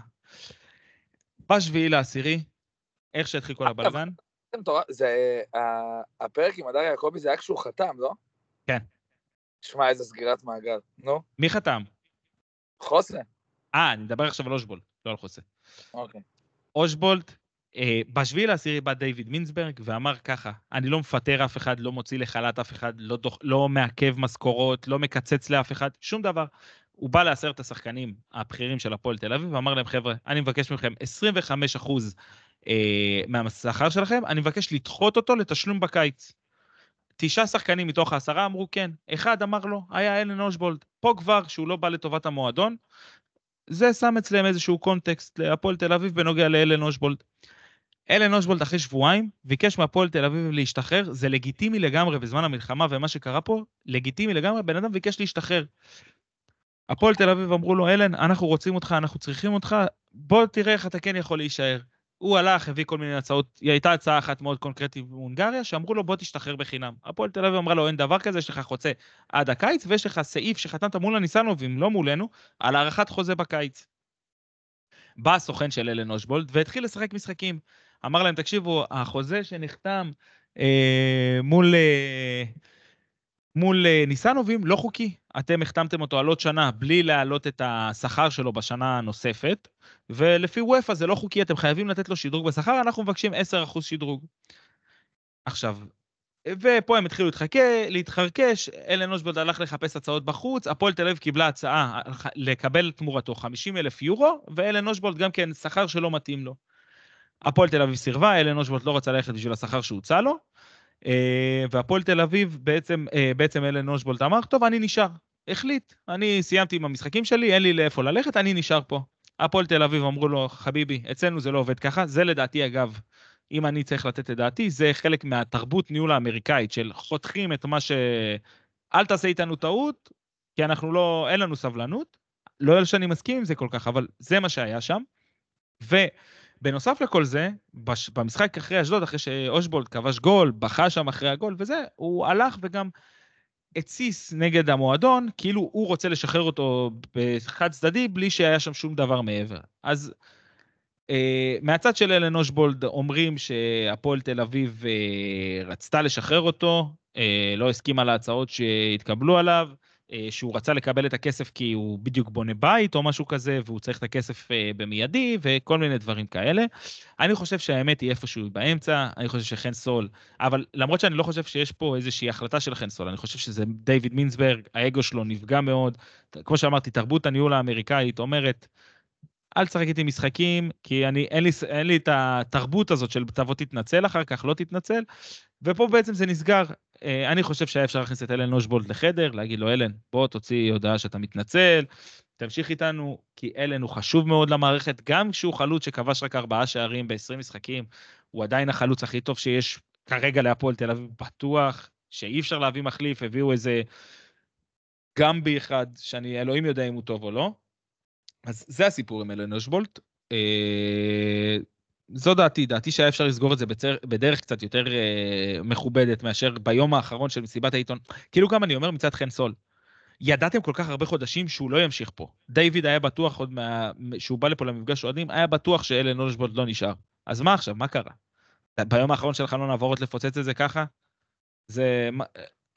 בשביעי לעשירי, איך שהתחיל כל הבלגן, זה מטורף, זה... ה- הפרק עם הדר יעקבי זה היה כשהוא חתם, לא? כן. שמע, איזה סגירת מעגל. נו, מי חתם? חוסן. אה, אני מדבר עכשיו על אושבולט, לא על חוסה. אוקיי. אושבולט אה, בשביעי לעשירי בא דיוויד מינסברג ואמר ככה, אני לא מפטר אף אחד, לא מוציא לחל"ת אף אחד, לא, דוח, לא מעכב משכורות, לא מקצץ לאף אחד, שום דבר. הוא בא לעשרת השחקנים הבכירים של הפועל תל אביב ואמר להם, חבר'ה, אני מבקש מכם 25 אחוז אה, מהשכר שלכם, אני מבקש לדחות אותו לתשלום בקיץ. תשעה שחקנים מתוך העשרה אמרו כן, אחד אמר לא, היה אלן אושבולד. פה כבר, שהוא לא בא לטובת המועדון, זה שם אצלם איזשהו קונטקסט להפועל תל אביב בנוגע לאלן אושבולד. אלן אושבולד אחרי שבועיים ביקש מהפועל תל אביב להשתחרר, זה לגיטימי לגמרי בזמן המלחמה ומה שקרה פה, לגיטימי לגמרי, בן אדם ביקש להשתחרר. הפועל תל אביב אמרו לו, אלן, אנחנו רוצים אותך, אנחנו צריכים אותך, בוא תראה איך אתה כן יכול להישאר. הוא הלך, הביא כל מיני הצעות, היא הייתה הצעה אחת מאוד קונקרטית בהונגריה, שאמרו לו בוא תשתחרר בחינם. הפועל תל אביב אמרה לו אין דבר כזה, יש לך חוצה עד הקיץ, ויש לך סעיף שחתמת מול הניסנובים, לא מולנו, על הארכת חוזה בקיץ. בא הסוכן של אלן אושבולד והתחיל לשחק משחקים. אמר להם, תקשיבו, החוזה שנחתם אה, מול, אה, מול אה, ניסנובים לא חוקי. אתם החתמתם אותו על עוד שנה בלי להעלות את השכר שלו בשנה הנוספת, ולפי וופא זה לא חוקי, אתם חייבים לתת לו שדרוג בשכר, אנחנו מבקשים 10% שדרוג. עכשיו, ופה הם התחילו להתחכה, להתחרקש, אלן אושבולד הלך לחפש הצעות בחוץ, הפועל תל אביב קיבלה הצעה לקבל תמורתו 50 אלף יורו, ואלן אושבולד גם כן שכר שלא מתאים לו. הפועל תל אביב סירבה, אלן אושבולד לא רצה ללכת בשביל השכר שהוצע לו, והפועל תל אביב בעצם, אה, בעצם אלן אושבולד אמר, טוב, אני נשאר. החליט, אני סיימתי עם המשחקים שלי, אין לי לאיפה ללכת, אני נשאר פה. הפועל תל אביב אמרו לו, חביבי, אצלנו זה לא עובד ככה, זה לדעתי אגב, אם אני צריך לתת את דעתי, זה חלק מהתרבות ניהול האמריקאית של חותכים את מה ש... אל תעשה איתנו טעות, כי אנחנו לא, אין לנו סבלנות. לא שאני מסכים עם זה כל כך, אבל זה מה שהיה שם. ובנוסף לכל זה, בש... במשחק אחרי אשדוד, אחרי שאושבולד כבש גול, בכה שם אחרי הגול וזה, הוא הלך וגם התסיס נגד המועדון, כאילו הוא רוצה לשחרר אותו בחד צדדי, בלי שהיה שם שום דבר מעבר. אז uh, מהצד של אלן אושבולד אומרים שהפועל תל אביב uh, רצתה לשחרר אותו, uh, לא הסכימה להצעות שהתקבלו עליו, אה, שהוא רצה לקבל את הכסף כי הוא בדיוק בונה בית או משהו כזה, והוא צריך את הכסף אה, במיידי, וכל מיני דברים כאלה. אני חושב שהאמת היא איפשהו באמצע, אני חושב שחן סול, אבל למרות שאני לא חושב שיש פה איזושהי החלטה של חן סול, אני חושב שזה דיוויד מינסברג, האגו שלו נפגע מאוד. כמו שאמרתי, תרבות הניהול האמריקאית אומרת, אל תשחק איתי משחקים, כי אני, אין, לי, אין לי את התרבות הזאת של תבוא תתנצל אחר כך, לא תתנצל, ופה בעצם זה נסגר. אה, אני חושב שהיה אפשר להכניס את אלן נושבולד לחדר, להגיד לו, אלן, בוא תוציא הודעה שאתה מתנצל, תמשיך איתנו, כי אלן הוא חשוב מאוד למערכת, גם כשהוא חלוץ שכבש רק ארבעה שערים ב-20 משחקים, הוא עדיין החלוץ הכי טוב שיש כרגע להפועל תל אביב, בטוח שאי אפשר להביא מחליף, הביאו איזה גמבי אחד, שאני, אלוהים יודע אם הוא טוב או לא. אז זה הסיפור עם אלן נושבולט. זו דעתי, דעתי שהיה אפשר לסגור את זה בצר, בדרך קצת יותר אה, מכובדת מאשר ביום האחרון של מסיבת העיתון. כאילו גם אני אומר מצד חן סול, ידעתם כל כך הרבה חודשים שהוא לא ימשיך פה. דיוויד היה בטוח עוד מה... שהוא בא לפה למפגש אוהדים, היה בטוח שאלן אושבולד לא נשאר. אז מה עכשיו, מה קרה? ביום האחרון של חלון העברות לפוצץ את זה ככה? זה...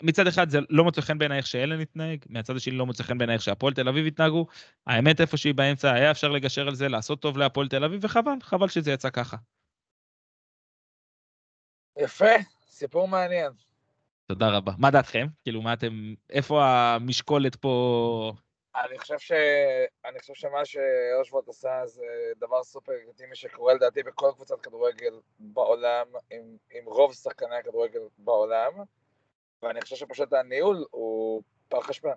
מצד אחד זה לא מוצא חן בעיניי איך שאלן התנהג, מהצד השני לא מוצא חן בעיניי איך שהפועל תל אביב התנהגו. האמת איפה שהיא באמצע, היה אפשר לגשר על זה, לעשות טוב להפועל תל אביב, וחבל, חבל שזה יצא ככה. יפה, סיפור מעניין. תודה רבה. מה דעתכם? כאילו, מה אתם, איפה המשקולת פה? אני חושב, ש... אני חושב שמה שאושוורד עשה זה דבר סופר לגיטימי שקורה לדעתי בכל קבוצת כדורגל בעולם, עם, עם רוב שחקני הכדורגל בעולם. ואני חושב שפשוט הניהול הוא פר חשבון.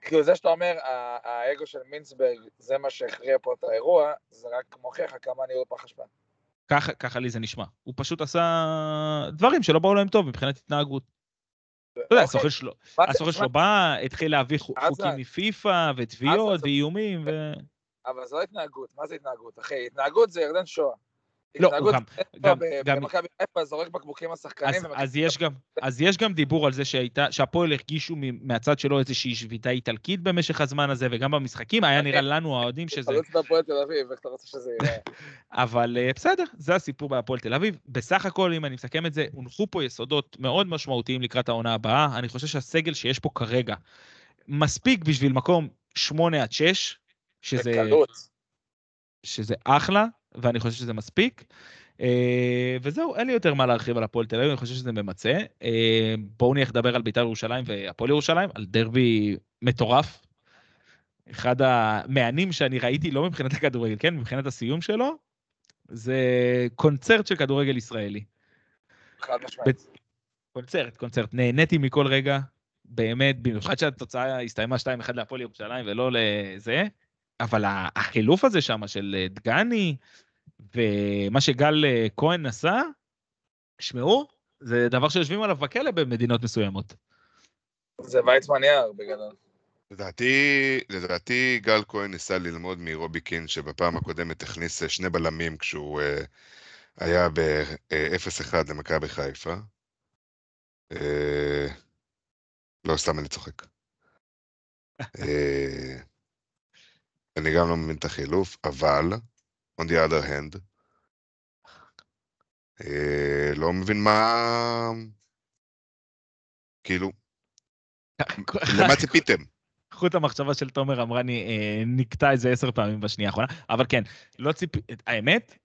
כאילו זה שאתה אומר, האגו של מינסברג זה מה שהכריע פה את האירוע, זה רק מוכיח כמה הניהול פר חשבון. ככה, ככה לי זה נשמע. הוא פשוט עשה דברים שלא באו להם טוב מבחינת התנהגות. אתה יודע, הסוכן אוקיי. שלו, הסוכן שלו בא, התחיל להביא חוקים מפיפ"א ותביעות ואיומים ו... אבל זו לא התנהגות, מה זה התנהגות, אחי? התנהגות זה ירדן שואה. לא, הוא גם, גם, גם... במכבי חיפה זורק בקבוקים לשחקנים. אז, אז, יש גם, אז יש גם דיבור על זה שהייתה, שהפועל הרגישו מהצד שלו איזושהי שביתה איטלקית במשך הזמן הזה, וגם במשחקים, היה נראה לנו האוהדים שזה... חלוץ בהפועל תל אביב, איך אתה רוצה שזה יראה? אבל אה, בסדר, זה הסיפור בהפועל תל אביב. בסך הכל, אם אני מסכם את זה, הונחו פה יסודות מאוד משמעותיים לקראת העונה הבאה. אני חושב שהסגל שיש פה כרגע מספיק בשביל מקום 8 עד 6, שזה... בקלות. שזה אחלה, ואני חושב שזה מספיק. אה, וזהו, אין לי יותר מה להרחיב על הפועל תל אביב, אני חושב שזה ממצה. אה, בואו נלך לדבר על בית"ר ירושלים והפועל ירושלים, על דרבי מטורף. אחד המענים שאני ראיתי, לא מבחינת הכדורגל, כן, מבחינת הסיום שלו, זה קונצרט של כדורגל ישראלי. חד משמעית. קונצרט, קונצרט. נהניתי מכל רגע, באמת, במיוחד שהתוצאה הסתיימה 2-1 להפועל ירושלים ולא לזה, אבל החילוף הזה שם של דגני, ומה שגל אה, כהן עשה, שמעו, זה דבר שיושבים עליו בכלא במדינות מסוימות. זה ויצמן יער בגדול. לדעתי, לדעתי גל כהן ניסה ללמוד מרובי קין, שבפעם הקודמת הכניס אה, שני בלמים כשהוא uh, היה ב-0-1 למכבי חיפה. Uh, לא, סתם אני צוחק. uh, אני גם לא מבין את החילוף, אבל, on the other hand, uh, לא מבין מה... כאילו, למה ציפיתם? חוט המחשבה של תומר אמרני אה, נקטע איזה עשר פעמים בשנייה האחרונה, אבל כן, לא ציפי... האמת,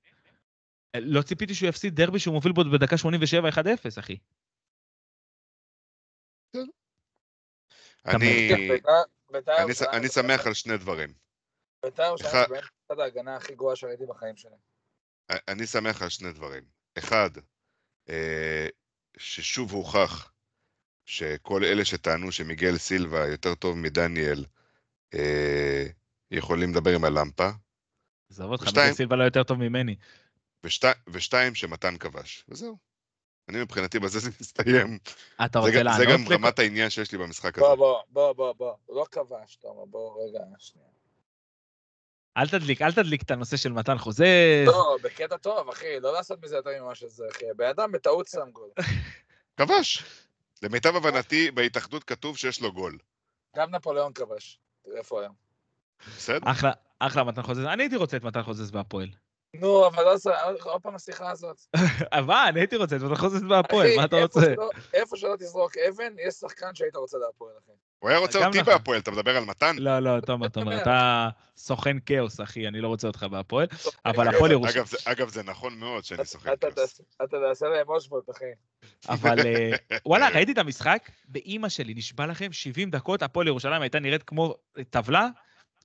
לא ציפיתי שהוא יפסיד דרבי שהוא מוביל בו בדקה 87 1-0, אחי. ירושלים- אני שמח על שני דברים. בית"ר ירושלים אחד- זה באמת קבוצת ההגנה הכי גרועה שראיתי בחיים שלי. אני שמח על שני דברים. אחד, אה, ששוב הוכח שכל אלה שטענו שמיגל סילבה יותר טוב מדניאל, אה, יכולים לדבר עם הלמפה, עזוב אותך, מיגל סילבה לא יותר טוב ממני. ושתי, ושתיים, שמתן כבש, וזהו. אני מבחינתי בזה זה מסתיים. אתה זה, רוצה גם- זה לענות? גם רמת העניין שיש לי במשחק הזה. בוא, בוא, בוא, בוא, לא כבש, תומר, בוא רגע, שנייה. אל תדליק, אל תדליק את הנושא של מתן חוזה. לא, בקטע טוב, אחי, לא לעשות מזה יותר ממה שזה, אחי. בן אדם בטעות שם גול. כבש. למיטב הבנתי, בהתאחדות כתוב שיש לו גול. גם נפוליאון כבש. תראה איפה היום. בסדר? אחלה, אחלה מתן חוזז. אני הייתי רוצה את מתן חוזז בהפועל. נו, אבל לא עושה, עוד פעם השיחה הזאת. אבל אני הייתי רוצה את מתן חוזז בהפועל, אחי, מה אתה רוצה? איפה שלא תזרוק אבן, יש שחקן שהיית רוצה להפועל, אחי. הוא היה רוצה אותי נכון. בהפועל, אתה מדבר על מתן? לא, לא, תומר, תומר, אומר. אתה סוכן כאוס, אחי, אני לא רוצה אותך בהפועל. אבל הפועל ירושלים- אגב, זה- אגב, זה נכון מאוד שאני סוכן אתה כאוס. אתה תעשה להם אושבולט, אחי. אבל אה, וואלה, ראיתי את המשחק, באימא שלי, נשבע לכם, 70 דקות, הפועל ירושלים הייתה נראית כמו טבלה,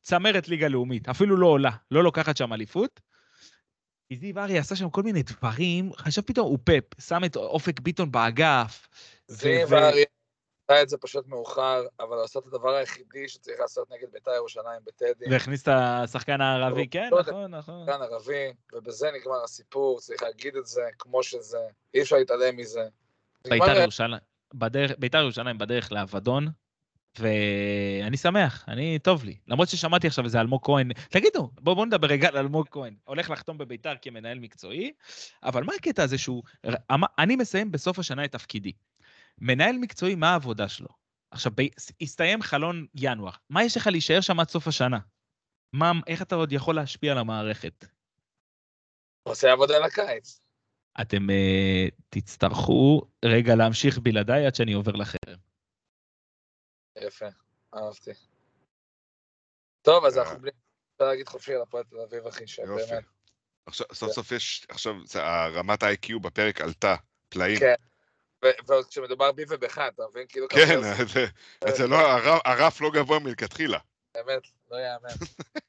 צמרת ליגה לאומית, אפילו לא עולה, לא לוקחת שם אליפות. זיו ארי עשה שם כל מיני דברים, חשב פתאום, הוא פאפ, שם את אופק ביטון באגף. זיו אריה עשה את זה פשוט מאוחר, אבל לעשות את הדבר היחידי שצריך לעשות נגד בית"ר ירושלים בטדי. והכניס את השחקן הערבי, כן. נכון, נכון. שחקן ערבי, ובזה נגמר הסיפור, צריך להגיד את זה כמו שזה, אי אפשר להתעלם מזה. נגמר- בית"ר ירושלים, בדרך, בית"ר ירושלים בדרך לאבדון, ואני שמח, אני, טוב לי. למרות ששמעתי עכשיו איזה אלמוג כהן, תגידו, בואו בוא נדבר רגע על אלמוג כהן. הולך לחתום בבית"ר כמנהל מקצועי, אבל מה הקטע הזה שהוא... אני מסיים בסוף השנה את תפקידי. מנהל מקצועי, מה העבודה שלו? עכשיו, ב... הסתיים חלון ינואר, מה יש לך להישאר שם עד סוף השנה? מה, איך אתה עוד יכול להשפיע על המערכת? עושה עבודה לקיץ. אתם uh, תצטרכו רגע להמשיך בלעדיי עד שאני עובר לחרם. יפה, אהבתי. טוב, אז אה. אנחנו בלי... אפשר להגיד חופשי על הפועל תל אביב, אחי. שבאמת. עכשיו, סוף סוף יש, עכשיו, רמת ה-IQ בפרק עלתה, פלאים. כן. ועוד כשמדובר בי ובך, אתה מבין? כאילו... כן, זה- לא, הרף- הרף לא גבוה מלכתחילה. באמת, לא יאמן.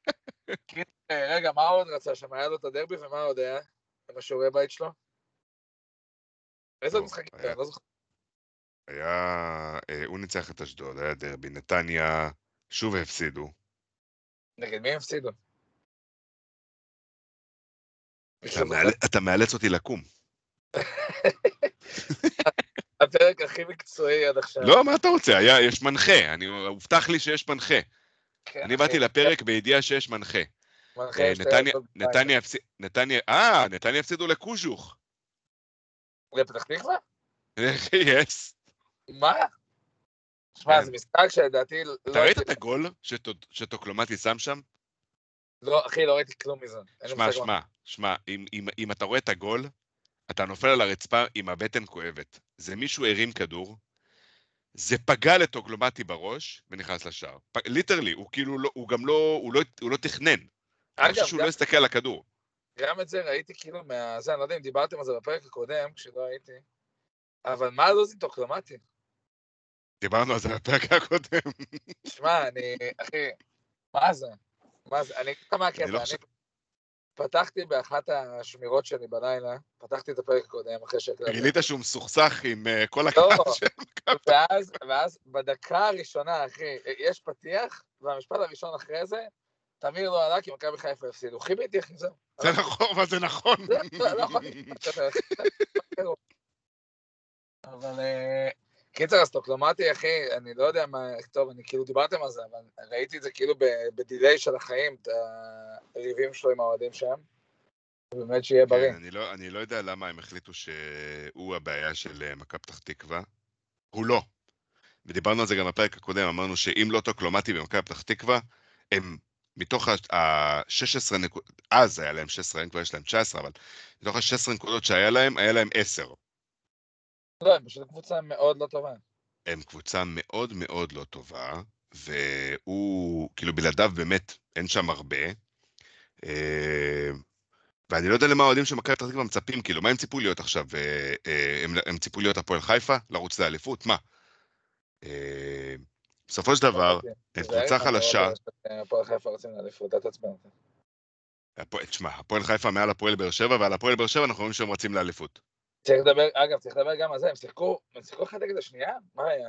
כן, רגע, מה עוד רצה שם? היה לו את הדרבי, ומה עוד היה? עם השיעורי בית שלו? איזה משחקים? אני לא זוכר. היה, אה, הוא ניצח את אשדוד, היה דרבי, נתניה, שוב הפסידו. נגד מי הפסידו? אתה? מאל- אתה מאלץ אותי לקום. הפרק הכי מקצועי עד עכשיו. לא, מה אתה רוצה? היה, יש מנחה, אני, הובטח לי שיש מנחה. כן, אני. באתי לפרק בידיעה שיש מנחה. מנחה אה, נתניה- נתניה, אה, נתניה הפסידו לקוז'וך. לפתח תקווה? יס. מה? שמע, כן. זה משחק שלדעתי... לא אתה ראית את הגול שטו- שטוקלומטי שם שם? לא, אחי, לא ראיתי כלום מזה. שמע, שמע, שמע, אם, אתה רואה את הגול, אתה נופל על הרצפה עם הבטן כואבת. זה מישהו הרים כדור, זה פגע לטוקלומטי בראש ונכנס לשער. ליטרלי, הוא כאילו לא, הוא גם לא, הוא לא, הוא לא תכנן. אני חושב שהוא לא הסתכל על הכדור. גם את זה ראיתי כאילו מה... זה, אני לא יודע אם דיברתם על זה בפרק הקודם, כשלא הייתי, אבל מה הלו"ז איתו קלומטי? דיברנו על זה בפרק הקודם. שמע, אני, אחי, מה זה? מה זה? אני אגיד לך מה הקטע, אני לא פתחתי באחת השמירות שלי בלילה, פתחתי את הפרק הקודם, אחרי שהקלטתי. גילית שהוא מסוכסך עם אה, כל לא. הקהל של... ואז, ואז בדקה הראשונה, אחי, יש פתיח, והמשפט הראשון אחרי זה, תמיר לא עלה כי מכבי חיפה הפסידו. חיביתי, אחי, זהו. זה נכון, אבל זה נכון. להיות. אבל אה, קיצר, הסטוקלומטי, אחי, אני לא יודע מה, טוב, אני כאילו דיברתם על זה, אבל ראיתי את זה כאילו בדיליי של החיים, את הריבים שלו עם האוהדים שם. באמת שיהיה בריא. כן, אני לא- אני לא יודע למה הם החליטו שהוא הבעיה של אה, מכבי פתח תקווה. הוא לא. ודיברנו על זה גם בפרק הקודם, אמרנו שאם לא טוקלומטי במכבי פתח תקווה, הם מתוך ה-16 נקודות, אז היה להם 16, היום כבר יש להם 19, אבל מתוך ה-16 נקודות שהיה להם, היה להם 10. לא, הם פשוט קבוצה מאוד לא טובה. הם קבוצה מאוד מאוד לא טובה, והוא, כאילו בלעדיו באמת אין שם הרבה. אה, ואני לא יודע למה האוהדים של מכבי פתח תקווה מצפים, כאילו, מה הם ציפו להיות עכשיו? אה, אה, הם, הם ציפו להיות הפועל חיפה? לרוץ לאליפות? מה? בסופו של דבר, הם זה קבוצה היה חלשה. הפועל חיפה רוצים לאליפות, אל תעצבן אותי. תשמע, הפועל חיפה מעל הפועל באר שבע, ועל הפועל באר שבע אנחנו רואים שהם רצים לאליפות. צריך לדבר, אגב, צריך לדבר גם על זה, הם שיחקו, הם שיחקו אחד נגד השנייה? מה היה?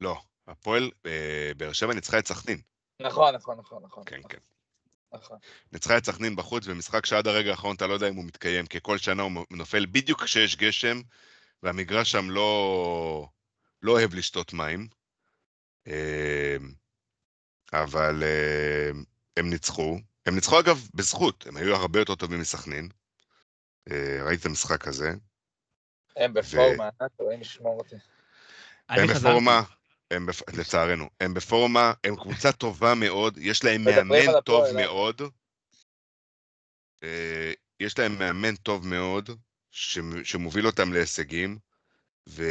לא, הפועל אה, באר שבע ניצחה את סכנין. נכון, נכון, נכון, נכון. כן, כן. נכון. ניצחה את סכנין בחוץ במשחק שעד הרגע האחרון אתה לא יודע אם הוא מתקיים, כי כל שנה הוא נופל בדיוק כשיש גשם, והמגרש שם לא, לא אוהב לשתות מים. אה, אבל אה, הם ניצחו. הם ניצחו אגב בזכות, הם היו הרבה יותר טובים מסכנין. ראיתי את המשחק הזה. הם בפורמה, אלוהים ישמור אותי. הם. בפורמה, הם בפ... לצערנו, הם בפורמה, הם קבוצה טובה מאוד, יש להם מאמן טוב הפועל, אה? מאוד. אה, יש להם מאמן טוב מאוד, ש... שמוביל אותם להישגים, ו...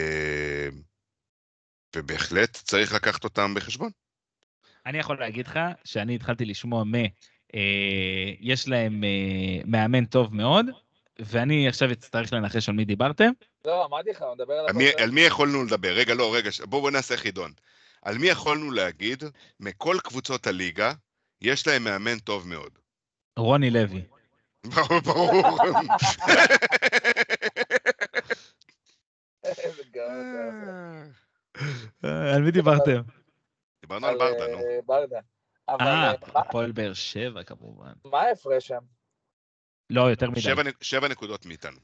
ובהחלט צריך לקחת אותם בחשבון. אני יכול להגיד לך שאני התחלתי לשמוע מ... אה, יש להם אה, מאמן טוב מאוד, ואני עכשיו אצטרך לנחש על מי דיברתם. לא, אמרתי לך, מדבר על על מי, הפועל. על מי יכולנו לדבר? רגע, לא, רגע, ש- בואו בוא נעשה חידון. על מי יכולנו להגיד, מכל קבוצות הליגה, יש להם מאמן טוב מאוד. רוני לוי. ברור, על מי דיברתם? דיברנו על ברדה, נו. אה, ברדה. אה, אה, הפועל באר שבע כמובן. מה ההפרש שם? לא, יותר מדי. שבע שבע נקודות מאיתנו.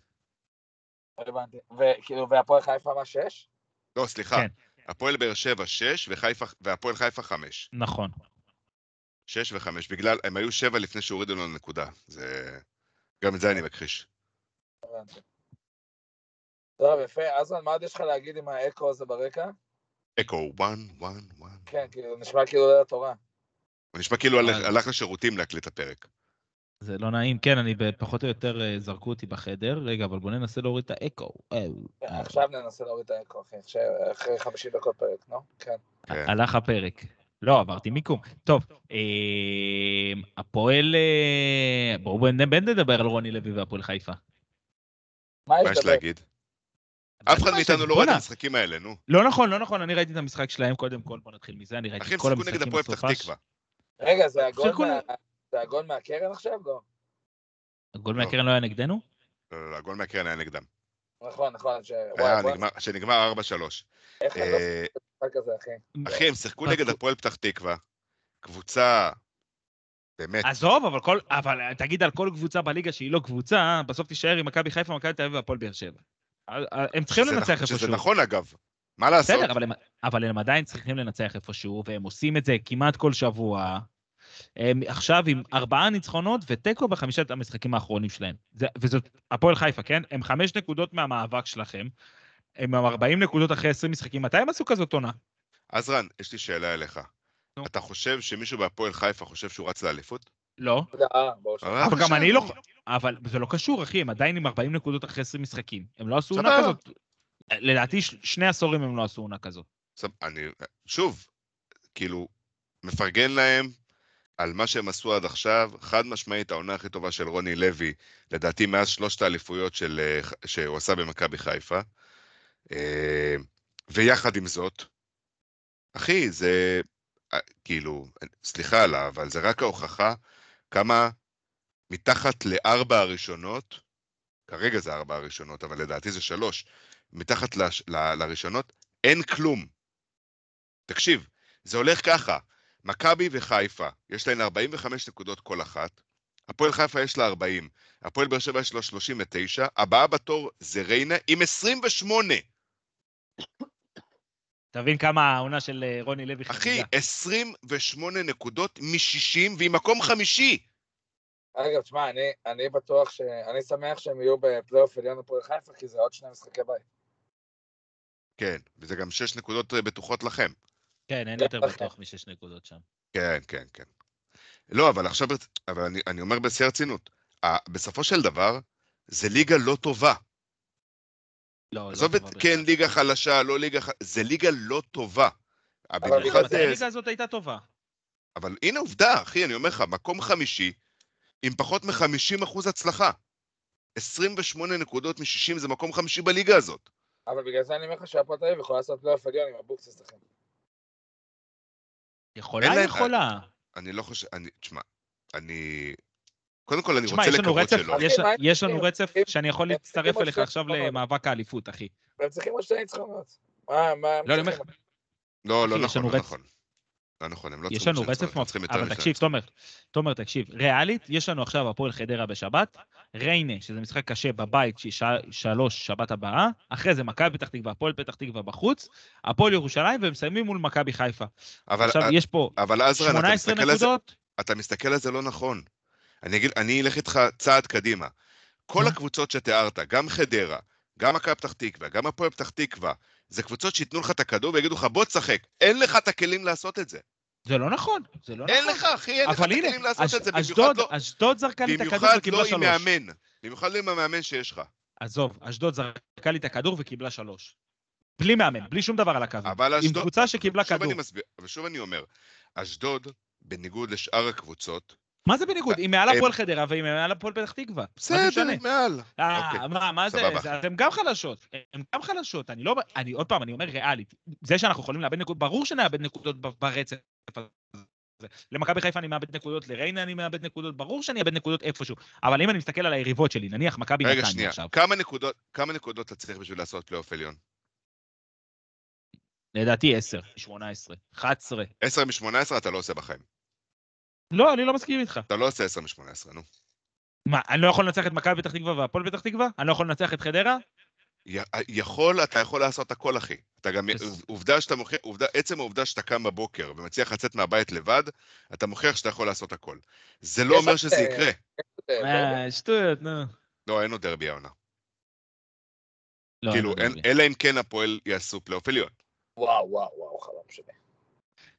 לא הבנתי. וכאילו, והפועל חיפה מה, שש? לא, סליחה. כן. הפועל באר שבע שש, וחיפה- והפועל חיפה חמש. נכון. שש וחמש. בגלל, הם היו שבע לפני שהורידו לנו נקודה. זה... גם את זה אני מכחיש. הבנתי. טוב, יפה. אזמן, מה עוד יש לך להגיד עם האקו הזה ברקע? אקו, וואן, וואן, וואן. כן, כאילו, נשמע כאילו ליל התורה. הוא נשמע כאילו הלך- אה. הלך לשירותים להקליט את הפרק. זה לא נעים. כן, אני פחות או יותר אה, זרקו אותי בחדר. רגע, אבל בוא ננסה להוריד את האקו. אה, כן, אה. עכשיו ננסה להוריד את האקו, אחי. אחרי 50 דקות פרק, נו? כן. כן. הלך הפרק. לא, עברתי מיקום. טוב, הפועל... בואו בן- בן נדבר על רוני לוי והפועל חיפה. מה יש? להגיד? אף אחד מאיתנו? לא רואה את המשחקים האלה, נו. לא נכון, לא נכון, אני ראיתי את המשחק שלהם קודם כל, בוא נתחיל מזה, אני ראיתי אחי, את הם כל שיחקו נגד המשחקים הפועל פתח בסופש. תקווה. רגע, זה הגול זה הגול מהקרן עכשיו? לא. הגול. מהקרן לא היה נגדנו? לא, לא, לא, הגול מהקרן היה נגדם. נכון, נכון. ש- היה נגמר- שנגמר 4-3. איך אני לא אה, המשחק הזה, אחי? אחי, הם שיחקו נגד הפועל פתח תקווה. קבוצה... באמת. עזוב, אבל כל, אבל תגיד על כל קבוצה בליגה שהיא לא קבוצה, בסוף תישאר עם מכבי חיפה, מכבי תל אביב והפועל באר שבע. הם צריכים לנצח נכון- איפשהו. שזה נכון, אגב. מה לעשות? בסדר, אבל הם, אבל הם עדיין צריכים לנצח איפשהו, והם עושים את זה כמעט כל שבוע. הם עכשיו עם ארבעה ניצחונות ותיקו בחמישת המשחקים האחרונים שלהם. זה, וזאת הפועל חיפה, כן? הם חמש נקודות מהמאבק שלכם. הם עם 40 נקודות אחרי 20 משחקים. מתי הם עשו כזאת עונה? עזרן, יש לי שאלה אליך. נו. אתה חושב שמישהו בהפועל חיפה חושב שהוא רץ לאליפות? לא. אה. אה, אבל גם. אני לא... אבל זה לא קשור, אחי, הם עדיין עם 40 נקודות אחרי 20 משחקים. הם לא עשו עונה. כזאת. לדעתי שני עשורים הם לא עשו עונה כזאת. אני, שוב, כאילו, מפרגן להם, על מה שהם עשו עד עכשיו, חד משמעית העונה הכי טובה של רוני לוי, לדעתי מאז שלושת האליפויות של, אה, שהוא עשה במכבי חיפה. אה, ויחד עם זאת, אחי, זה אה, כאילו, סליחה עליו, אבל זה רק ההוכחה כמה מתחת לארבע הראשונות, כרגע זה ארבע הראשונות, אבל לדעתי זה שלוש, מתחת לש, ל, לראשונות, אין כלום. תקשיב, זה הולך ככה, מכבי וחיפה, יש להן 45 נקודות כל אחת, הפועל חיפה יש לה 40, הפועל באר שבע יש לו 39, הבאה בתור זה ריינה עם 28. תבין כמה העונה של אה, רוני לוי אחי, חגיגה. 28 נקודות מ-60 והיא מקום חמישי. אגב, תשמע, אני, אני בטוח ש... אני שמח שהם יהיו בפלייאוף עליון הפועל חיפה, כי זה עוד שני משחקי בית. כן, וזה גם 6 נקודות אה, בטוחות לכם. כן, אין גם יותר לכם. בטוח משש נקודות שם. כן, כן, כן. לא, אבל עכשיו, אבל אני, אני אומר בשיא הרצינות, בסופו של דבר, זה ליגה לא טובה. לא, לא עזוב טובה כן, בכלל. ליגה חלשה, לא ליגה ח... זה ליגה לא טובה. אבל הליגה הזאת הייתה טובה? אבל הנה עובדה, אחי, אני אומר לך, מקום חמישי, עם פחות מ-50% אחוז הצלחה. 28 נקודות מ-60 זה מקום חמישי בליגה הזאת. אבל בגלל זה אני אומר לך שהפועל תל אביב יכולה לעשות פלייאוף עליון עם אבוקסיס לכם. יכולה, אין להם- יכולה. אני לא חושב, אני, תשמע, אני... קודם כל, אני תשמע, רוצה לקוות שלא. יש- לנו? רצף הם- שאני יכול להצטרף אליך עכשיו. למאבק האליפות, אחי. והם צריכים עוד שני ניצחונות. מה, מה לא, אני? לא, לא נכון, לא. נכון. לא נכון, הם לא יש צריכים לנו שני רצף יותר אבל תקשיב. תומר, תומר, תקשיב, ריאלית, יש לנו עכשיו הפועל חדרה בשבת, ריינה, שזה משחק קשה בבית, שהיא שעה- שלוש שבת הבאה, אחרי זה מכבי פתח תקווה, הפועל פתח תקווה בחוץ, הפועל ירושלים, והם מסיימים מול מכבי חיפה. אבל, עכשיו, יש פה אבל עזרן, אתה 18 מסתכל על זה, נקודות, אתה מסתכל על זה לא נכון. אני אגיד, אני אלך איתך צעד קדימה. כל? הקבוצות שתיארת, גם חדרה, גם מכבי פתח תקווה, גם הפועל פתח תקווה, זה קבוצות שייתנו לך את הכדור ויגידו לך, בוא תשחק. אין לך את הכלים לעשות את זה. זה לא נכון, זה לא נכון. אין לך, אחי, אין לך את הכלים לעשות אש- את זה. במיוחד אשדוד, לא- אשדוד זרקה לי את הכדור במיוחד וקיבלה לא עם שלוש. מאמן. במיוחד לא עם המאמן שיש לך. עזוב, אשדוד זרקה לי את הכדור וקיבלה שלוש. בלי מאמן, בלי שום דבר על הקו. אבל עם אשדוד... קבוצה שקיבלה שוב כדור. אני מסביר, ושוב אני אומר, אשדוד, בניגוד לשאר הקבוצות, מה זה בניגוד? היא מעל הפועל חדרה והיא מעל הפועל פתח תקווה. בסדר? מעל. אה, אוקיי, מה, זה? סבבה. זה- אתן גם חלשות. הן גם חלשות. אני לא... אני עוד פעם, אני אומר ריאלית. זה שאנחנו יכולים לאבד נקודות, ברור שנאבד נקודות ברצף הזה. למכבי חיפה אני מאבד נקודות, לריינה אני מאבד נקודות, ברור שאני אאבד נקודות איפשהו. אבל אם אני מסתכל על היריבות שלי, נניח מכבי רגע, נתניה שנייה. עכשיו, כמה נקודות, כמה נקודות אתה צריך בשביל לעשות פלייאוף עליון? לדעתי 10, 18, 11. 10 מ-18 אתה לא עושה בחיים. לא, אני לא מסכים איתך. אתה לא עושה 10 מ-18, נו. מה, אני לא יכול לנצח את מכבי פתח תקווה והפועל פתח תקווה? אני לא יכול לנצח את חדרה? י- יכול, אתה יכול לעשות הכל, אחי. אתה גם, עובדה שאתה מוכיח, עובדה, עצם העובדה שאתה קם בבוקר ומצליח לצאת מהבית לבד, אתה מוכיח שאתה יכול לעשות הכל. זה לא אומר שזה יקרה. אה, שטויות, נו. לא, אין עוד דרבי העונה. לא, כאילו, לא. אלא אם כן הפועל יעשו פלייאוף עליון. וואו, וואו, וואו, חלום שלי.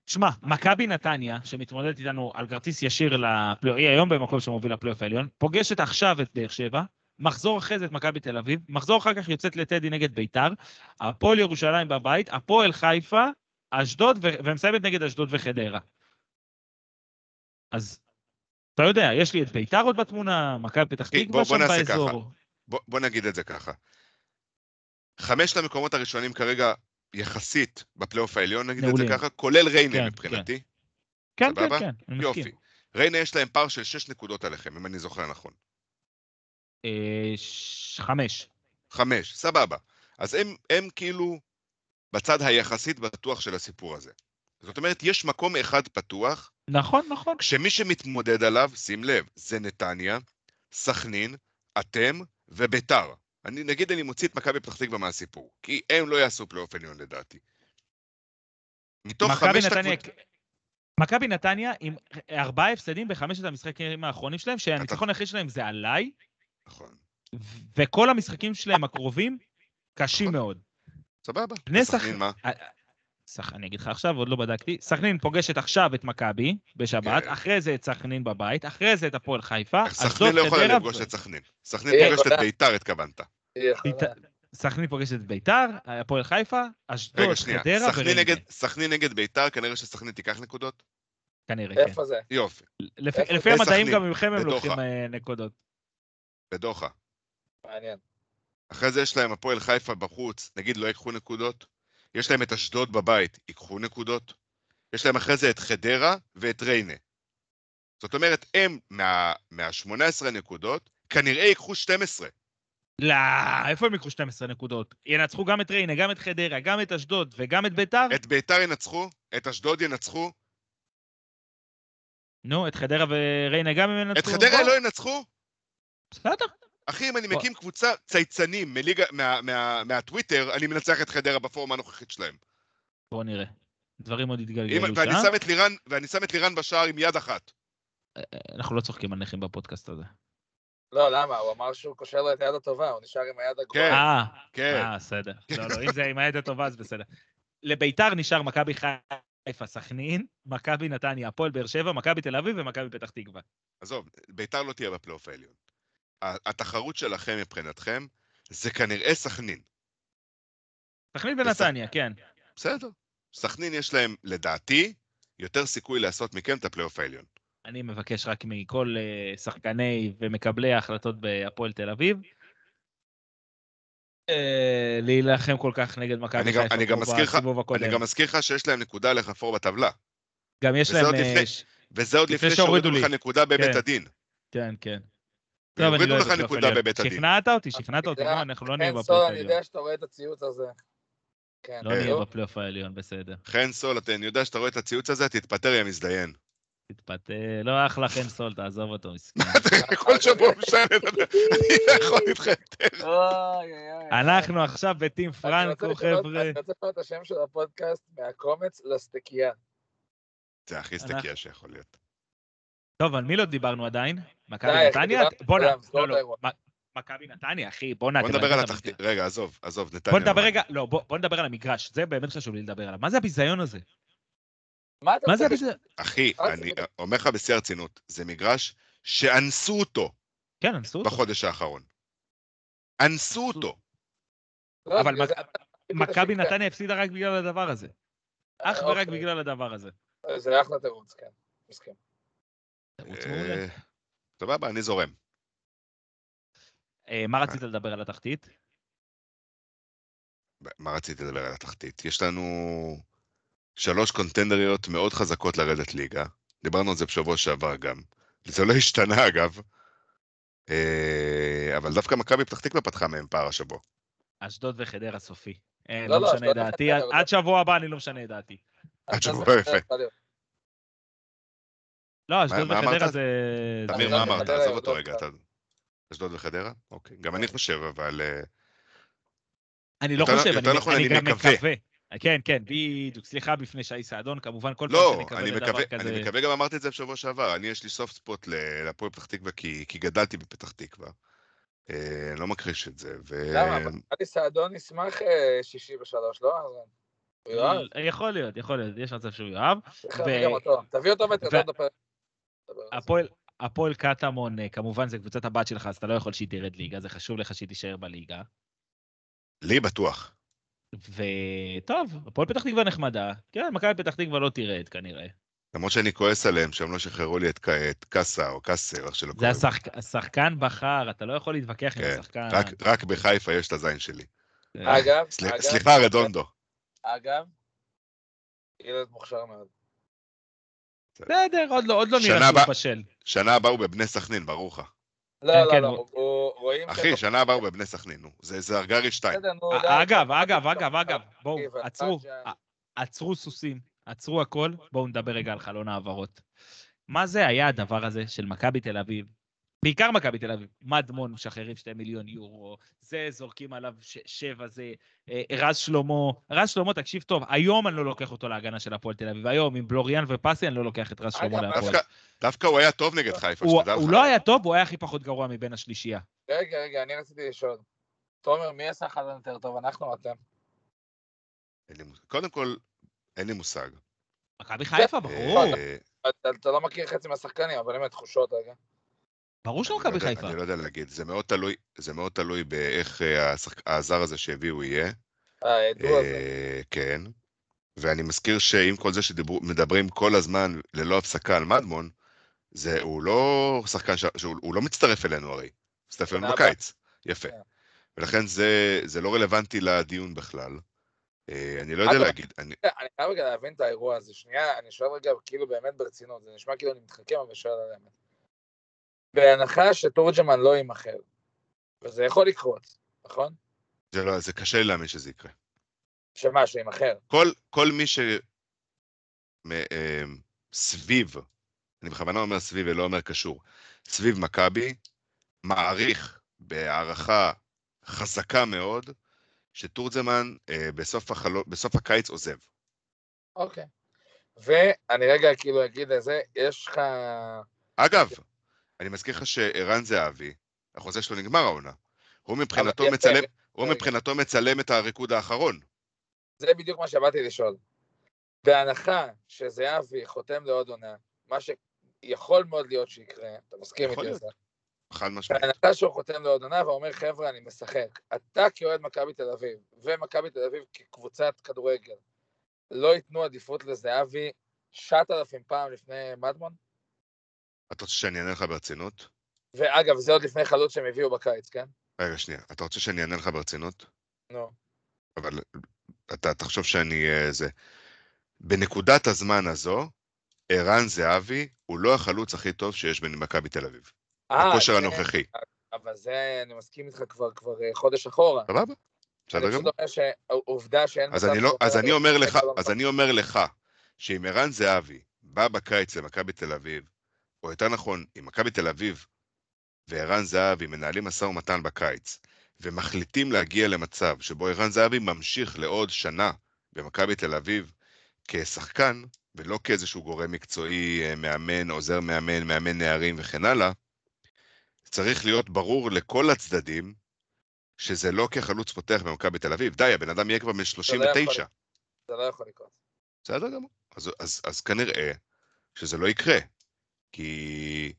תשמע, מכבי נתניה, שמתמודדת איתנו על כרטיס ישיר לפלייאוף, היא היום במקום שמוביל לפלייאוף העליון, פוגשת עכשיו את באר שבע, מחזור אחרי זה את מכבי תל אביב, מחזור אחר כך יוצאת לטדי נגד ביתר, הפועל ירושלים בבית, הפועל חיפה, אשדוד, ו- ומסיימת נגד אשדוד וחדרה. אז אתה יודע, יש לי את ביתר עוד בתמונה, מכבי פתח אוקיי, תקווה שם באזור. בוא, בוא נגיד את זה ככה. חמשת המקומות הראשונים כרגע, יחסית, בפלייאוף העליון, נגיד את מעולים. זה ככה, כולל ריינה כן, מבחינתי. כן, כן, סבבה? כן, אני מסכים. יופי. ריינה יש להם פער של 6 נקודות עליכם, אם אני זוכר נכון. אה, ש- חמש. חמש, סבבה. אז הם, הם כאילו בצד היחסית בטוח של הסיפור הזה. זאת אומרת, יש מקום אחד פתוח, נכון, נכון. כשמי שמתמודד עליו, שים לב, זה נתניה, סכנין, אתם וביתר. אני, נגיד אני מוציא את מכבי פתח תקווה מהסיפור, כי הם לא יעשו פלייאוף עליון לדעתי. מתוך נתניה, הקבוצות... מכבי נתניה עם ארבעה הפסדים בחמשת המשחקים האחרונים שלהם, שהניצחון היחיד שלהם זה עליי, נכון, וכל המשחקים שלהם הקרובים קשים נכון. מאוד. סבבה. בני סכנין- מה? סך, אני אגיד לך עכשיו, עוד לא בדקתי. סכנין פוגשת עכשיו את מכבי בשבת, כן. אחרי זה את סכנין בבית, אחרי זה את הפועל חיפה, סכנין לא יכולה לפגוש את סכנין. סכנין היא פוגשת את. ביתר, התכוונת. סכנין פוגשת את ביתר, הפועל חיפה, אשדוד. חדרה וריינה. סכנין נגד ביתר, כנראה שסכנין תיקח נקודות? כנראה, כן. איפה זה? יופי, לפי- המדעים גם ממכם הם. לוקחים אה, נקודות. בדוחה. מעניין. אחרי זה יש להם הפועל חיפה בחוץ, נגיד לא ייקחו נקודות. יש להם את אשדוד בבית, ייקחו נקודות. יש להם אחרי זה את חדרה ואת ריינה. זאת אומרת, הם מה, מה-18 נקודות, כנראה ייקחו 12. לא, איפה הם יקחו 12 נקודות? ינצחו גם את ריינה, גם את חדרה, גם את אשדוד וגם את ביתר? את ביתר ינצחו, את אשדוד ינצחו, נו, את חדרה וריינה גם הם ינצחו? את חדרה. לא ינצחו. בסדר. אחי, אם אני. מקים קבוצה צייצנים מליגה, מה, מה, מהטוויטר, אני מנצח את חדרה בפורמה הנוכחית שלהם. בוא נראה. דברים עוד יתגלגלו ואני שם. ואני שם את לירן בשער עם יד אחת. אנחנו לא צוחקים על נכים בפודקאסט הזה. לא, למה? הוא אמר שהוא קושר לו את היד הטובה, הוא נשאר עם היד כן. הגרועה. אה, כן. אה, בסדר. לא, לא, אם זה עם היד הטובה, אז בסדר. לביתר נשאר מכבי חיפה, סכנין, מכבי נתניה, הפועל באר שבע, מכבי תל אביב ומכבי פתח תקווה. עזוב, ביתר לא תהיה בפלייאוף העליון. התחרות שלכם מבחינתכם זה כנראה סכנין. סכנין ונתניה, כן. בסדר. סכנין יש להם, לדעתי, יותר סיכוי לעשות מכם את הפלייאוף העליון. אני מבקש רק מכל אה, שחקני ומקבלי ההחלטות בהפועל תל אביב, אה, להילחם כל כך נגד מכבי אני גם- חיפה בסיבוב הקודם. אני גם מזכיר לך שיש להם נקודה לחפור בטבלה. גם יש וזה להם... עוד אה, לפני- ש- וזה עוד לפני שהורידו לך. נקודה בבית כן. הדין. כן, כן. טוב, אני הורידו לא לך נקודה בבית הדין. שכנעת אותי, שכנעת אותי, אנחנו לא נהיה כן, בפלייאוף סול, אני העליון. יודע שאתה רואה את הציוץ הזה. כן, לא נהיה נו. בפלייאוף העליון, בסדר. חן סול, אתה- אני יודע שאתה רואה את הציוץ הזה, תתפטר יא מזדיין. תתפתה, לא אחלה חן סול, תעזוב אותו, מסכן. אתה כל שבוע משנה אני לא יכול איתך יותר. אנחנו עכשיו בטים פרנקו, חבר'ה. אני רוצה לשנות את השם של הפודקאסט מהקומץ לסטקייה. זה הכי סטקיה שיכול להיות. טוב, על מי לא דיברנו עדיין? מכבי נתניה? דיברנו בוא נ... על כולם, סגור לא, לא. מכבי נתניה, אחי, בוא נ... בוא נדבר על התחתית. רגע, עזוב, עזוב, נתניה. בוא נדבר? רגע, לא, בוא בוא נדבר על המגרש, זה באמת חשוב לי לדבר עליו. מה זה הביזיון הזה? מה מה זה? הביזיון? אחי, אני. אומר לך בשיא הרצינות, זה מגרש שאנסו אותו כן, אנסו אותו. בחודש האחרון. אנסו אותו. לא, אבל מכבי נתניה הפסידה רק בגלל הדבר הזה. אך ורק אוקיי. בגלל הדבר הזה. זה אחלה תירוץ, כן. מסכים. תירוץ מעולה. אה, סבבה, אני זורם. אה, מה רצית לדבר על התחתית? מה רציתי לדבר על התחתית? יש לנו שלוש קונטנדריות מאוד חזקות לרדת ליגה. דיברנו על זה בשבוע שעבר גם. זה לא השתנה אגב. אה, אבל דווקא מכבי פתח תקווה פתחה מהם פער השבוע. אשדוד וחדרה סופי. אה, לא, לא לא, משנה את דעתי, עד- עד שבוע הבא אני לא משנה את דעתי. עד שבוע יפה. לא, אשדוד וחדרה? זה... תמיר, זה- מה אמרת? עזוב אותו רגע. אשדוד וחדרה? אוקיי. גם אני חושב, אבל... אה, אני לא חושב, נכון, אני גם מקווה. מקווה. כן, כן, בדיוק. סליחה בפני שי סעדון, כמובן, כל פעם לא, שאני מקווה אני לדבר מקווה, כזה... אני מקווה, גם אמרתי את זה בשבוע שעבר, אני יש לי סופט ספוט להפועל פתח תקווה כי, כי גדלתי בפתח תקווה. אה, לא מכחיש את זה, ו... למה? אבל סעדון ישמח אה, שישי בשלוש, לא? יכול להיות, יכול להיות, יש מצב שהוא יאהב. תביא אותו ו- ותראה בפרק. הפועל- הפועל קטמון, אה, כמובן, זה קבוצת הבת שלך, אז אתה לא יכול שהיא תרד ליגה, זה חשוב לך שהיא תישאר בליגה. לי בטוח. וטוב, הפועל פתח תקווה נחמדה. כן, מכבי פתח תקווה לא תרד כנראה. למרות שאני כועס עליהם שהם לא שחררו לי את, ק- את קאסה או קאסר, איך שלא זה קוראים. השחק- השחקן בחר, אתה לא יכול להתווכח עם כן, השחקן. רק, רק בחיפה יש את הזין שלי. אה, אגב, סל... אגב, סליחה, רדונדו. אגב, ילד מוכשר מאוד. בסדר, עוד לא עוד לא נראה שהוא בשל. שנה הבאה הוא בבני סכנין, ברור לך. לא, כן, לא, כן, לא, רואים... אחי, שנה הבאה הוא בבני סכנין, נו. זה, זה הרגרי 2. בסדר, נו, די. אה, אגב, אגב, אגב, אגב, בואו, עצרו, אתה ע- עצרו סוסים, עצרו הכל, בואו נדבר רגע על חלון העברות. מה זה היה הדבר הזה של מכבי תל אביב? בעיקר מכבי תל אביב, מדמון משחררים שתי מיליון יורו, זה זורקים עליו ש- שבע, זה אה, רז שלמה, רז שלמה, תקשיב טוב, היום אני לא לוקח אותו להגנה של הפועל תל אביב, היום עם בלוריאן ופסי אני לא לוקח את רז שלמה אגב, להפועל. דווקא, דווקא הוא היה טוב נגד חיפה, הוא שתדע לך. הוא לא היה טוב, הוא היה הכי פחות גרוע מבין השלישייה. רגע, רגע, אני רציתי לשאול. תומר, מי עשה חלון יותר טוב, אנחנו או אתם? קודם כל, אין לי מושג. מכבי חיפה, ברור, אה, אתה לא מכיר חצי מהשחקנים, אבל באמת, תחושות רגע. ברור אני לא שמכבי יודע- חיפה. אני לא יודע להגיד, זה מאוד תלוי, זה מאוד תלוי באיך אה, השחק- הזר הזה שהביאו יהיה. אה, ידוע זה. אה, כן. ואני מזכיר שעם כל זה שמדברים כל הזמן ללא הפסקה על מדמון, זה, הוא לא שחקן, ש... שהוא הוא לא מצטרף אלינו הרי, מצטרף אלינו בקיץ. יפה. כן. ולכן זה, זה לא רלוונטי לדיון בכלל. אה, אני לא יודע להגיד, אני, אני חייב רגע להבין את האירוע הזה. שנייה, אני שואל רגע כאילו באמת ברצינות, זה נשמע כאילו אני מתחכם, אבל שואל על האמת. בהנחה שתורג'מן לא יימכר, וזה יכול לקרות, נכון? זה, לא, זה קשה לי להאמין שזה יקרה. שמה, שיימכר. כל, כל מי ש... מ, אה, סביב, אני בכוונה אומר סביב ולא אומר קשור, סביב מכבי, מעריך בהערכה חזקה מאוד, שטורצמן אה, בסוף, החלו, בסוף הקיץ עוזב. אוקיי. ואני רגע כאילו אגיד לזה, יש לך... אגב, אני מזכיר לך שערן זהבי, החוזה שלו נגמר העונה. הוא מבחינתו יפה, מצלם, הוא. מבחינתו מצלם את הריקוד האחרון. זה בדיוק מה שבאתי לשאול. בהנחה שזהבי חותם לעוד עונה, מה שיכול מאוד להיות שיקרה, אתה מסכים איתי על להיות. זה? חד משמעית. בהנחה שהוא חותם לעוד עונה ואומר, חבר'ה, אני משחק. אתה כאוהד מכבי תל אביב, ומכבי תל אביב כקבוצת כדורגל, לא ייתנו עדיפות לזהבי 9,000 פעם לפני מדמון? אתה רוצה שאני אענה לך ברצינות? ואגב, זה עוד לפני חלוץ שהם הביאו בקיץ, כן? רגע, שנייה. אתה רוצה שאני אענה לך ברצינות? נו. אבל אתה תחשוב שאני... אה, זה... בנקודת הזמן הזו, ערן זהבי הוא לא החלוץ הכי טוב שיש במכבי תל אביב. אה, בכושר זה- הנוכחי. אבל זה, אני מסכים איתך כבר כבר אה, חודש אחורה. סבבה? בסדר אני פשוט גמור. אומר שעובדה שאין אז אני, לא, אז, אני לא אומר לך, ולא אז משחק. אני אומר לך, שאם ערן זהבי בא בקיץ למכבי תל אביב, או יותר נכון, אם מכבי תל אביב וערן זהבי מנהלים משא ומתן בקיץ, ומחליטים להגיע למצב שבו ערן זהבי ממשיך לעוד שנה במכבי תל אביב כשחקן, ולא כאיזשהו גורם מקצועי, אה, מאמן, עוזר מאמן, מאמן נערים וכן הלאה, צריך להיות ברור לכל הצדדים שזה לא כחלוץ פותח במכבי תל אביב. די, הבן אדם יהיה כבר בן 39. זה לא יכול לקרות. בסדר גמור. אז, אז, אז כנראה שזה לא יקרה. כי...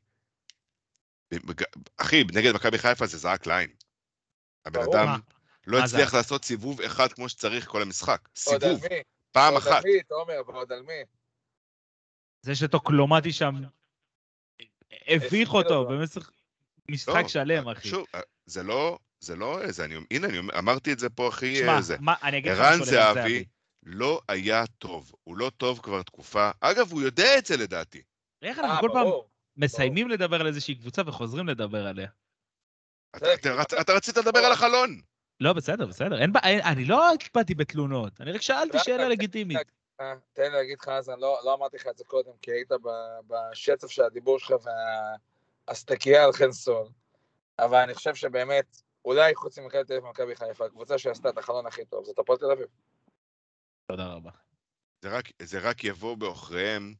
אחי, נגד מכבי חיפה זה זרק לעין. הבן ברור. אדם? לא? הצליח לעשות סיבוב אחד כמו שצריך כל המשחק. עוד סיבוב? פעם עוד אחת. על מי, תומר, ועוד על מי? זה שטוקלומטי שם הביך אותו במשך משחק לא, שלם, אחי. שוב, זה לא, זה לא איזה, אני, הנה, אני אמרתי את זה פה הכי שמע, איזה. מה, אני אגיד לך ערן זהבי לא היה טוב. הוא לא טוב כבר תקופה. אגב, הוא יודע את זה לדעתי. איך אה, אנחנו כל פעם. מסיימים לדבר על איזושהי קבוצה וחוזרים לדבר עליה? אתה, אתה, רצ- אתה רצית לדבר על החלון. לא, בסדר, בסדר. אין אני לא הקפדתי בתלונות, אני רק שאלתי שאלה לגיטימית. אה, תן לי להגיד לך, אז אני לא לא אמרתי לך את זה קודם, כי היית בשצף של הדיבור שלך והסטקייה על חן סול. אבל אני חושב שבאמת, אולי חוץ ממכבי תל אביב ומכבי חיפה, הקבוצה שעשתה את החלון הכי טוב, זאת הפועל תל אביב. תודה רבה. זה רק, זה רק יבוא בעוכריהם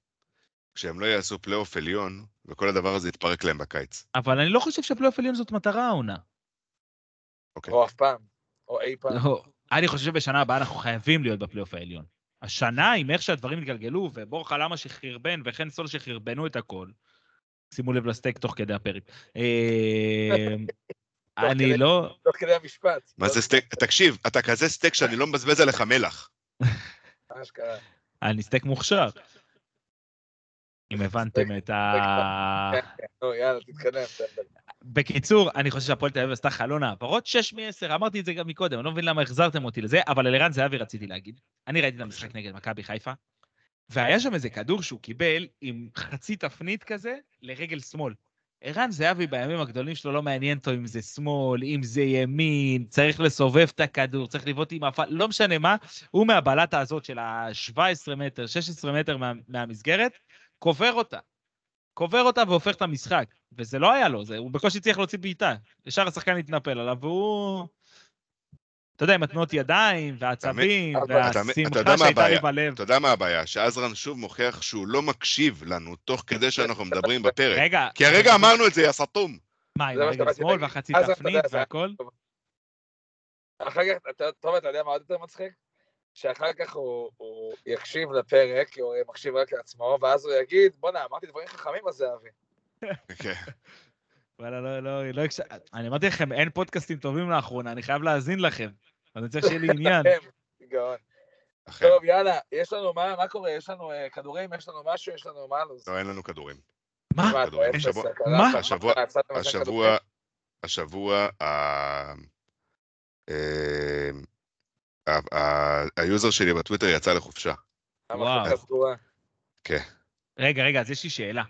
כשהם לא יעשו פלייאוף עליון, וכל הדבר הזה יתפרק להם בקיץ. אבל אני לא חושב שפלייאוף עליון זאת מטרה העונה. אוקיי. או אף פעם, או אי פעם. לא, אני חושב שבשנה הבאה אנחנו חייבים להיות בפלייאוף העליון. השנה, עם איך שהדברים התגלגלו, ובורחה למה שחרבן וחן סול שחרבנו את הכל, שימו לב לסטייק תוך כדי הפרק. אה, אני. לא... תוך כדי המשפט. מה זה סטייק? תקשיב, אתה כזה סטייק שאני לא מבזבז עליך מלח. מה שקרה. אני סטייק מוכשר. אם הבנתם את ה... כן, כן, נו, יאללה, תתקדם. בקיצור, אני חושב שהפועל תל אביב עשתה חלון העברות 6 מ-10, אמרתי את זה גם מקודם, אני לא מבין למה החזרתם אותי לזה, אבל על ערן זהבי רציתי להגיד. אני ראיתי את המשחק נגד מכבי חיפה, והיה שם איזה כדור שהוא קיבל עם חצי תפנית כזה לרגל שמאל. ערן זהבי בימים הגדולים שלו לא מעניין אותו אם זה שמאל, אם זה ימין, צריך לסובב את הכדור, צריך לבעוט עם הפעל, לא משנה מה, הוא מהבלטה הזאת של ה-17 מטר, 16 מטר מה, מהמסגרת, קובר אותה. קובר אותה והופך את המשחק. וזה לא היה לו, זה, הוא בקושי הצליח להוציא בעיטה. ישר השחקן התנפל עליו, והוא... אתה יודע, עם התנועות ידיים, והעצבים, והשמחה מה שהייתה לי? בלב. אתה יודע מה הבעיה? שעזרן שוב מוכיח שהוא לא מקשיב לנו תוך כדי שאנחנו מדברים בפרק. רגע, כי הרגע אמרנו את זה, יא סתום. מה, עם הרגל שבאתי שמאל. והחצי תפנית והכל? אחר כך, אתה- טוב, אתה יודע מה עוד יותר מצחיק? שאחר כך הוא, הוא יקשיב לפרק, כי הוא מקשיב רק לעצמו, ואז הוא יגיד, בואנה, אמרתי דברים חכמים על זהבי. כן. וואלה, לא, לא, לא. אני אמרתי לכם, אין פודקאסטים טובים לאחרונה, אני חייב להאזין לכם. אז אני צריך שיהיה לי עניין. כן, גאון. טוב, יאללה, יש לנו מה, מה קורה? יש לנו אה, כדורים? יש לנו משהו? יש לנו מה לו"ז? לא, אין לנו כדורים. מה? מה, השבוע- השבוע- השבוע, ה user שלי בטוויטר יצא לחופשה. וואו. סגורה. רגע, רגע, אז יש לי שאלה.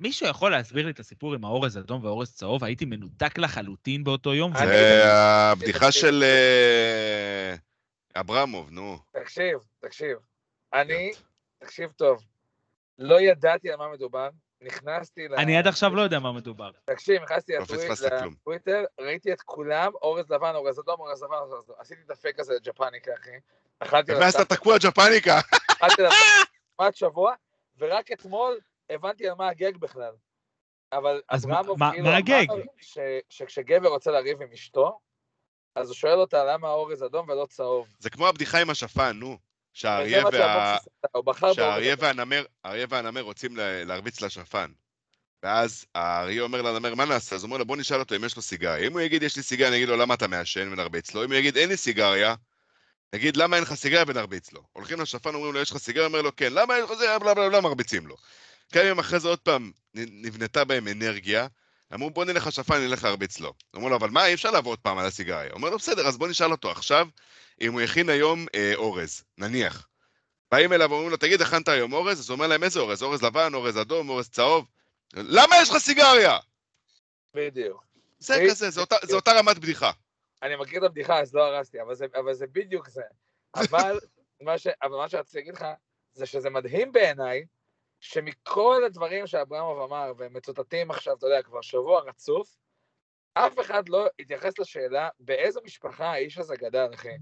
מישהו יכול להסביר לי את הסיפור עם האורז אדום והאורז צהוב? הייתי מנותק לחלוטין באותו יום. זה הבדיחה של אה, אברמוב, נו. תקשיב, תקשיב. אני, תקשיב טוב, לא ידעתי על מה מדובר, נכנסתי ל... אני עד עכשיו לא יודע מה מדובר. תקשיב, נכנסתי לא. לטוויטר, ראיתי את כולם, אורז לבן, אורז אדום, אורז לבן, אורז אדום. עשיתי את הפייק הזה לג'פניקה, אחי. אכלתי לו ואז אתה תקוע ג'פניקה. אכלתי לו כמעט שבוע, ורק אתמול הבנתי על מה הגג בכלל. אבל אברמוב כאילו מה אמר שכשגבר רוצה לריב עם אשתו, אז הוא שואל אותה למה האורז אדום ולא צהוב. זה כמו הבדיחה עם השפן, נו. שהאריה וה... והנמר, האריה והנמר רוצים לה- להרביץ לשפן. ואז האריה אומר לנמר, מה נעשה? אז הוא אומר לו, בוא נשאל אותו אם יש לו סיגריה. אם הוא יגיד, יש לי סיגריה, אני אגיד לו, למה אתה מעשן ונרביץ לו? אם הוא יגיד, אין לי סיגריה, נגיד, למה אין לך סיגריה ונרביץ לו? הולכים לשפן, אומרים לו, יש לך סיגריה? אומר לו, כן. למה אין לך סיגריה? בלה בלה בלה, מרביצים לו. כמה ימים אחרי זה עוד פעם נבנתה בהם אנרגיה. אמרו, בוא נלך לשפן, נלך להרביץ לו. אמרו לו, אבל מה, אי אפשר לעבור עוד פעם על הסיגריה. אומר לו, בסדר, אז בוא נשאל אותו עכשיו, אם הוא הכין היום אה, אורז, נניח. באים אליו ואומרים לו, תגיד, הכנת היום אורז? אז הוא אומר להם, איזה אורז? אורז לבן, אורז אדום, אורז צהוב? למה יש לך סיגריה? בדיוק. זה בדיוק. כזה, זה אותה, זה אותה רמת בדיחה. אני מכיר את הבדיחה, אז לא הרסתי, אבל זה, אבל זה בדיוק זה. אבל מה, ש, אבל מה שרציתי להגיד לך, זה שזה מדהים בעיניי, שמכל הדברים שאברמוב אמר, והם מצוטטים עכשיו, אתה יודע, כבר שבוע רצוף, אף אחד לא התייחס לשאלה באיזו משפחה האיש הזה גדל, אחי.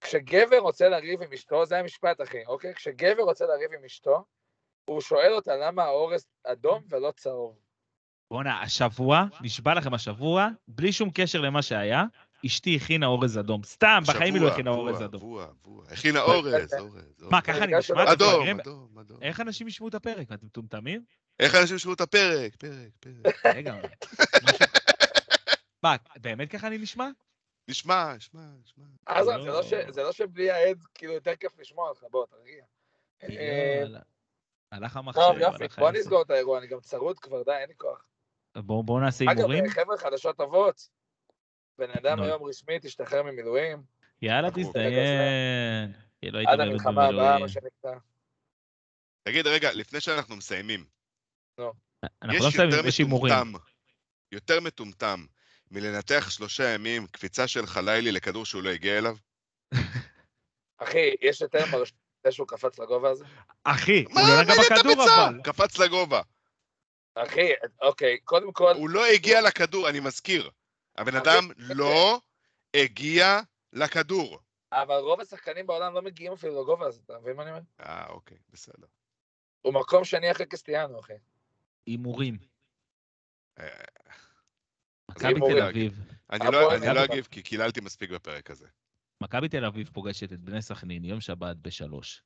כשגבר רוצה לריב עם אשתו, זה המשפט, אחי, אוקיי? כשגבר רוצה לריב עם אשתו, הוא שואל אותה למה האורז אדום ולא צהוב. בואנה, השבוע, נשבע לכם השבוע, בלי שום קשר למה שהיה, אשתי הכינה אורז אדום. סתם, בחיים היא לא הכינה אורז אדום. שבוע, שבוע. הכינה אורז, אורז. מה, ככה אני נשמע? אדום? אדום, אדום. איך אנשים ישמעו את הפרק? אתם מטומטמים? איך אנשים ישמעו את הפרק? פרק, פרק. רגע, מה, באמת ככה אני נשמע? נשמע, נשמע, נשמע. אז לא. זה לא זה לא שבלי העד, כאילו, יותר כיף לשמוע אותך, בוא, תרגיע. אה, הלך המחשב, טוב, יופי, בוא. נסגור את האירוע, אני גם צרוד כבר, די, אין לי כוח. בואו נעשה אגב, הימורים. חבר'ה, חדשות טובות. בן אדם. היום רשמית השתחרר ממילואים, יאללה, אנחנו- תזדיין. לא עד המלחמה הבאה. מה שנקרא. תגיד, רגע, לפני שאנחנו מסיימים, אנחנו יש לא מסיימים, יותר יש הימורים. מטומטם, יותר מטומטם מלנתח שלושה ימים קפיצה של חלילי לכדור שהוא לא הגיע אליו? אחי, יש יותר מרשים זה שהוא קפץ לגובה הזה? אחי, מה, הוא לא נגע בכדור? אבל. קפץ לגובה. אחי, אוקיי, קודם כל, הוא לא הגיע לכדור, אני מזכיר. הבן אדם לא הגיע לכדור. אבל רוב השחקנים בעולם לא מגיעים אפילו לגובה הזה, אתה מבין מה אני אומר? אה, אוקיי, בסדר. הוא מקום שני אחרי קסטיאנו, אחי. הימורים. אה, מכבי. תל אביב. אני לא- אני לא. אגיב כי קיללתי מספיק בפרק הזה. מכבי תל אביב פוגשת את בני סכנין יום שבת בשלוש.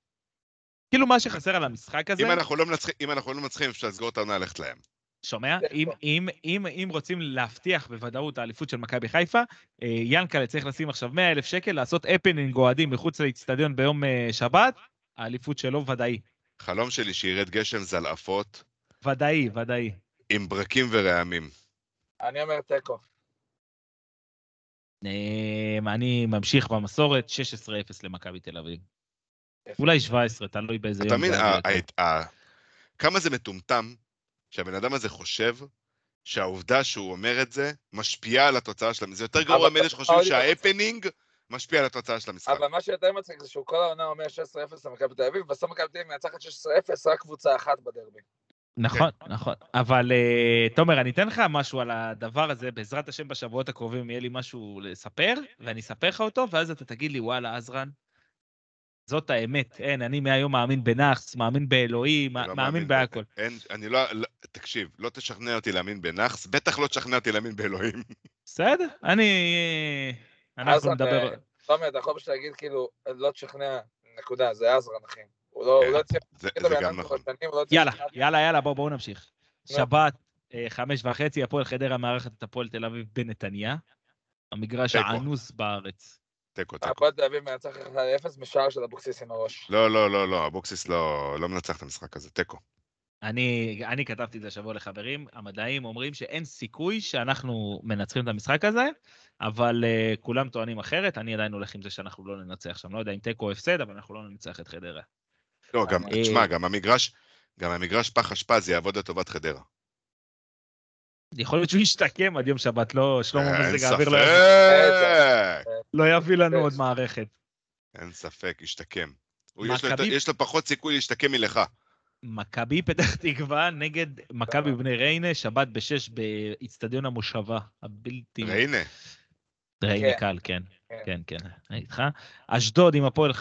כאילו מה שחסר על המשחק הזה, אם אנחנו לא מנצחים, אם אנחנו לא מנצחים, אפשר לסגור את העונה, ללכת להם. שומע? כן, אם. אם, אם, אם רוצים להבטיח בוודאות האליפות של מכבי חיפה, אה, ינקלה צריך לשים עכשיו 100 אלף שקל, לעשות הפנינג אוהדים מחוץ לאיצטדיון ביום אה, שבת, האליפות שלו ודאי. חלום שלי שירד גשם זלעפות ודאי, ודאי. עם ברקים ורעמים. אני אומר תיקו. אה, אני ממשיך במסורת, 16-0 למכבי תל אביב. אולי 17, תלוי באיזה אתה יום מבין, זה ה- הרבה יותר. ה- ה- כמה זה מטומטם שהבן אדם הזה חושב שהעובדה שהוא אומר את זה משפיעה על התוצאה של המשחק. זה יותר גרוע מאלה שחושבים שההפנינג משפיע על התוצאה של המשחק. אבל מה שיותר מצחיק זה שהוא כל העונה אומר 16-0 למכבי תל אביב, בסוף מכבי תל אביב מנצחת 16-0, רק קבוצה אחת בדרבי. נכון, נכון. אבל אה, תומר, אני אתן לך משהו על הדבר הזה, בעזרת השם בשבועות הקרובים יהיה לי משהו לספר, ואני אספר לך אותו, ואז אתה תגיד לי, וואלה, עזרן, זאת האמת. אין, אני מהיום מאמין בנאחס, מאמין באלוהים, לא מאמין ב- בהכל. אין, אני לא, לא, תקשיב, לא תשכנע אותי להאמין בנאחס, בטח לא תשכנע אותי להאמין באלוהים. בסדר, אני... אנחנו נדבר... אה, תומר, אתה יכול פשוט להגיד כאילו, לא תשכנע, נקודה, זה עזרן, אחי. הוא לא הוא לא הצליח זה, גם נכון. לא יאללה, יאללה, יאללה, בואו, בואו נמשיך. שבת, אה, חמש וחצי, הפועל חדרה מארחת את הפועל תל אביב בנתניה. המגרש. הענוס בארץ. תיקו, תיקו. הפועל תל אביב מנצח 1-0 משער של אבוקסיס עם הראש. לא, לא, לא, לא, אבוקסיס לא לא מנצח את המשחק הזה, תיקו. אני, אני כתבתי את זה השבוע לחברים, המדעים אומרים שאין סיכוי שאנחנו מנצחים את המשחק הזה, אבל uh, כולם טוענים אחרת, אני עדיין הולך עם זה שאנחנו לא ננצח שם. לא יודע אם תיקו או הפסד, אבל אנחנו לא ננצח את חדרה. לא, גם, אה, תשמע, גם המגרש, גם המגרש פח אשפה זה יעבוד לטובת חדרה. יכול להיות שהוא ישתקם עד יום שבת, לא, שלמה מזג האוויר לא יביא, לא יביא לנו עוד. מערכת. אין ספק, ישתקם. יש לו, פחות סיכוי להשתקם מלך. מכבי פתח תקווה נגד מכבי בני ריינה, שבת בשש באיצטדיון המושבה, הבלתי... ריינה, ריינה כן. קל, כן. כן. כן, כן, אני איתך. אשדוד עם הפועל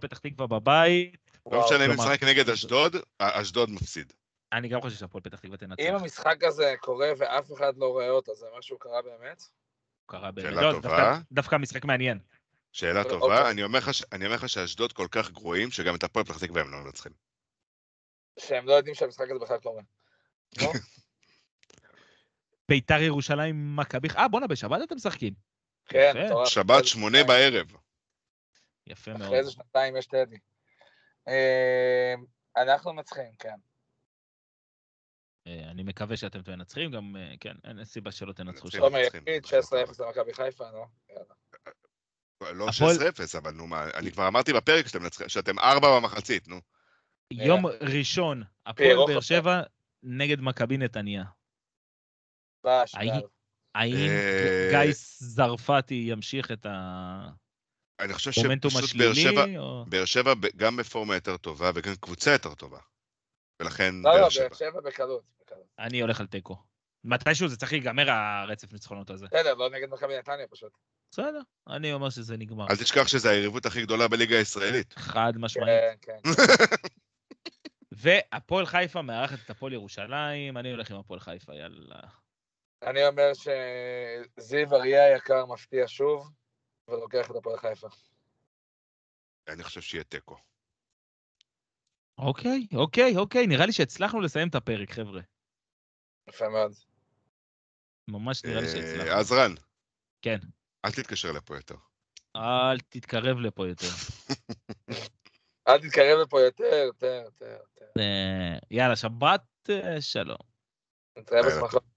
פתח תקווה בבית. לא. משנה אם נשחק נגד אשדוד, אשדוד מפסיד. אני גם חושב שהפועל פתח תקווה תנצח. אם המשחק הזה קורה ואף אחד לא רואה אותו, זה משהו קרה באמת? קרה באמת. שאלה לא, טובה. דווקא- דווקא משחק מעניין. שאלה אוקיי. טובה, אני אומר לך ש- אני אומר לך שאשדוד כל כך גרועים, שגם את הפועל פתח תקווה הם לא מנצחים. שהם לא יודעים שהמשחק הזה בכלל קורה. נו, ביתר ירושלים, מכבי... אה, בואנה, בשבת אתם משחקים. כן. מטורף. שבת שמונה בערב. יפה מאוד. אחרי איזה שנתיים יש טדי. אה, אנחנו מנצחים, כן. אה, אני מקווה שאתם תנצחים, גם, אה, כן, אין סיבה שלא תנצחו שם. מנצחים. יגיד 16-0 למכבי חיפה, נו. יאללה. לא הפועל- 16-0, אבל נו מה, אני כבר אמרתי בפרק שאתם ארבע במחצית, נו. יום ראשון, הפועל באר. שבע נגד מכבי נתניה. האם- אה, גיא זרפתי ימשיך את המומנטום אני חושב שפשוט באר שבע, באר שבע גם בפורמה יותר טובה וגם קבוצה יותר טובה. ולכן לא, לא, שבע. באר שבע בקלות. בקלות. אני הולך על תיקו. מתישהו זה צריך להיגמר הרצף ניצחונות הזה. בסדר, לא נגד מכבי נתניה פשוט. בסדר, אני אומר שזה נגמר. אל תשכח שזו היריבות הכי גדולה בליגה הישראלית. חד משמעית. כן, כן. והפועל חיפה מארחת את הפועל ירושלים, אני הולך עם הפועל חיפה, יאללה. אני אומר שזיו אריה היקר מפתיע שוב, ולוקח את הפועל חיפה. אני חושב שיהיה תיקו. אוקיי, אוקיי, אוקיי, נראה לי שהצלחנו לסיים את הפרק, חבר'ה. יפה מאוד. ממש נראה לי אה, שהצלחנו. אז רן, כן. אל תתקשר לפה יותר. אל תתקרב לפה יותר. אל תתקרב לפה יותר, יותר, יותר. אה, יאללה, שבת אה, שלום. נתראה בשמחות.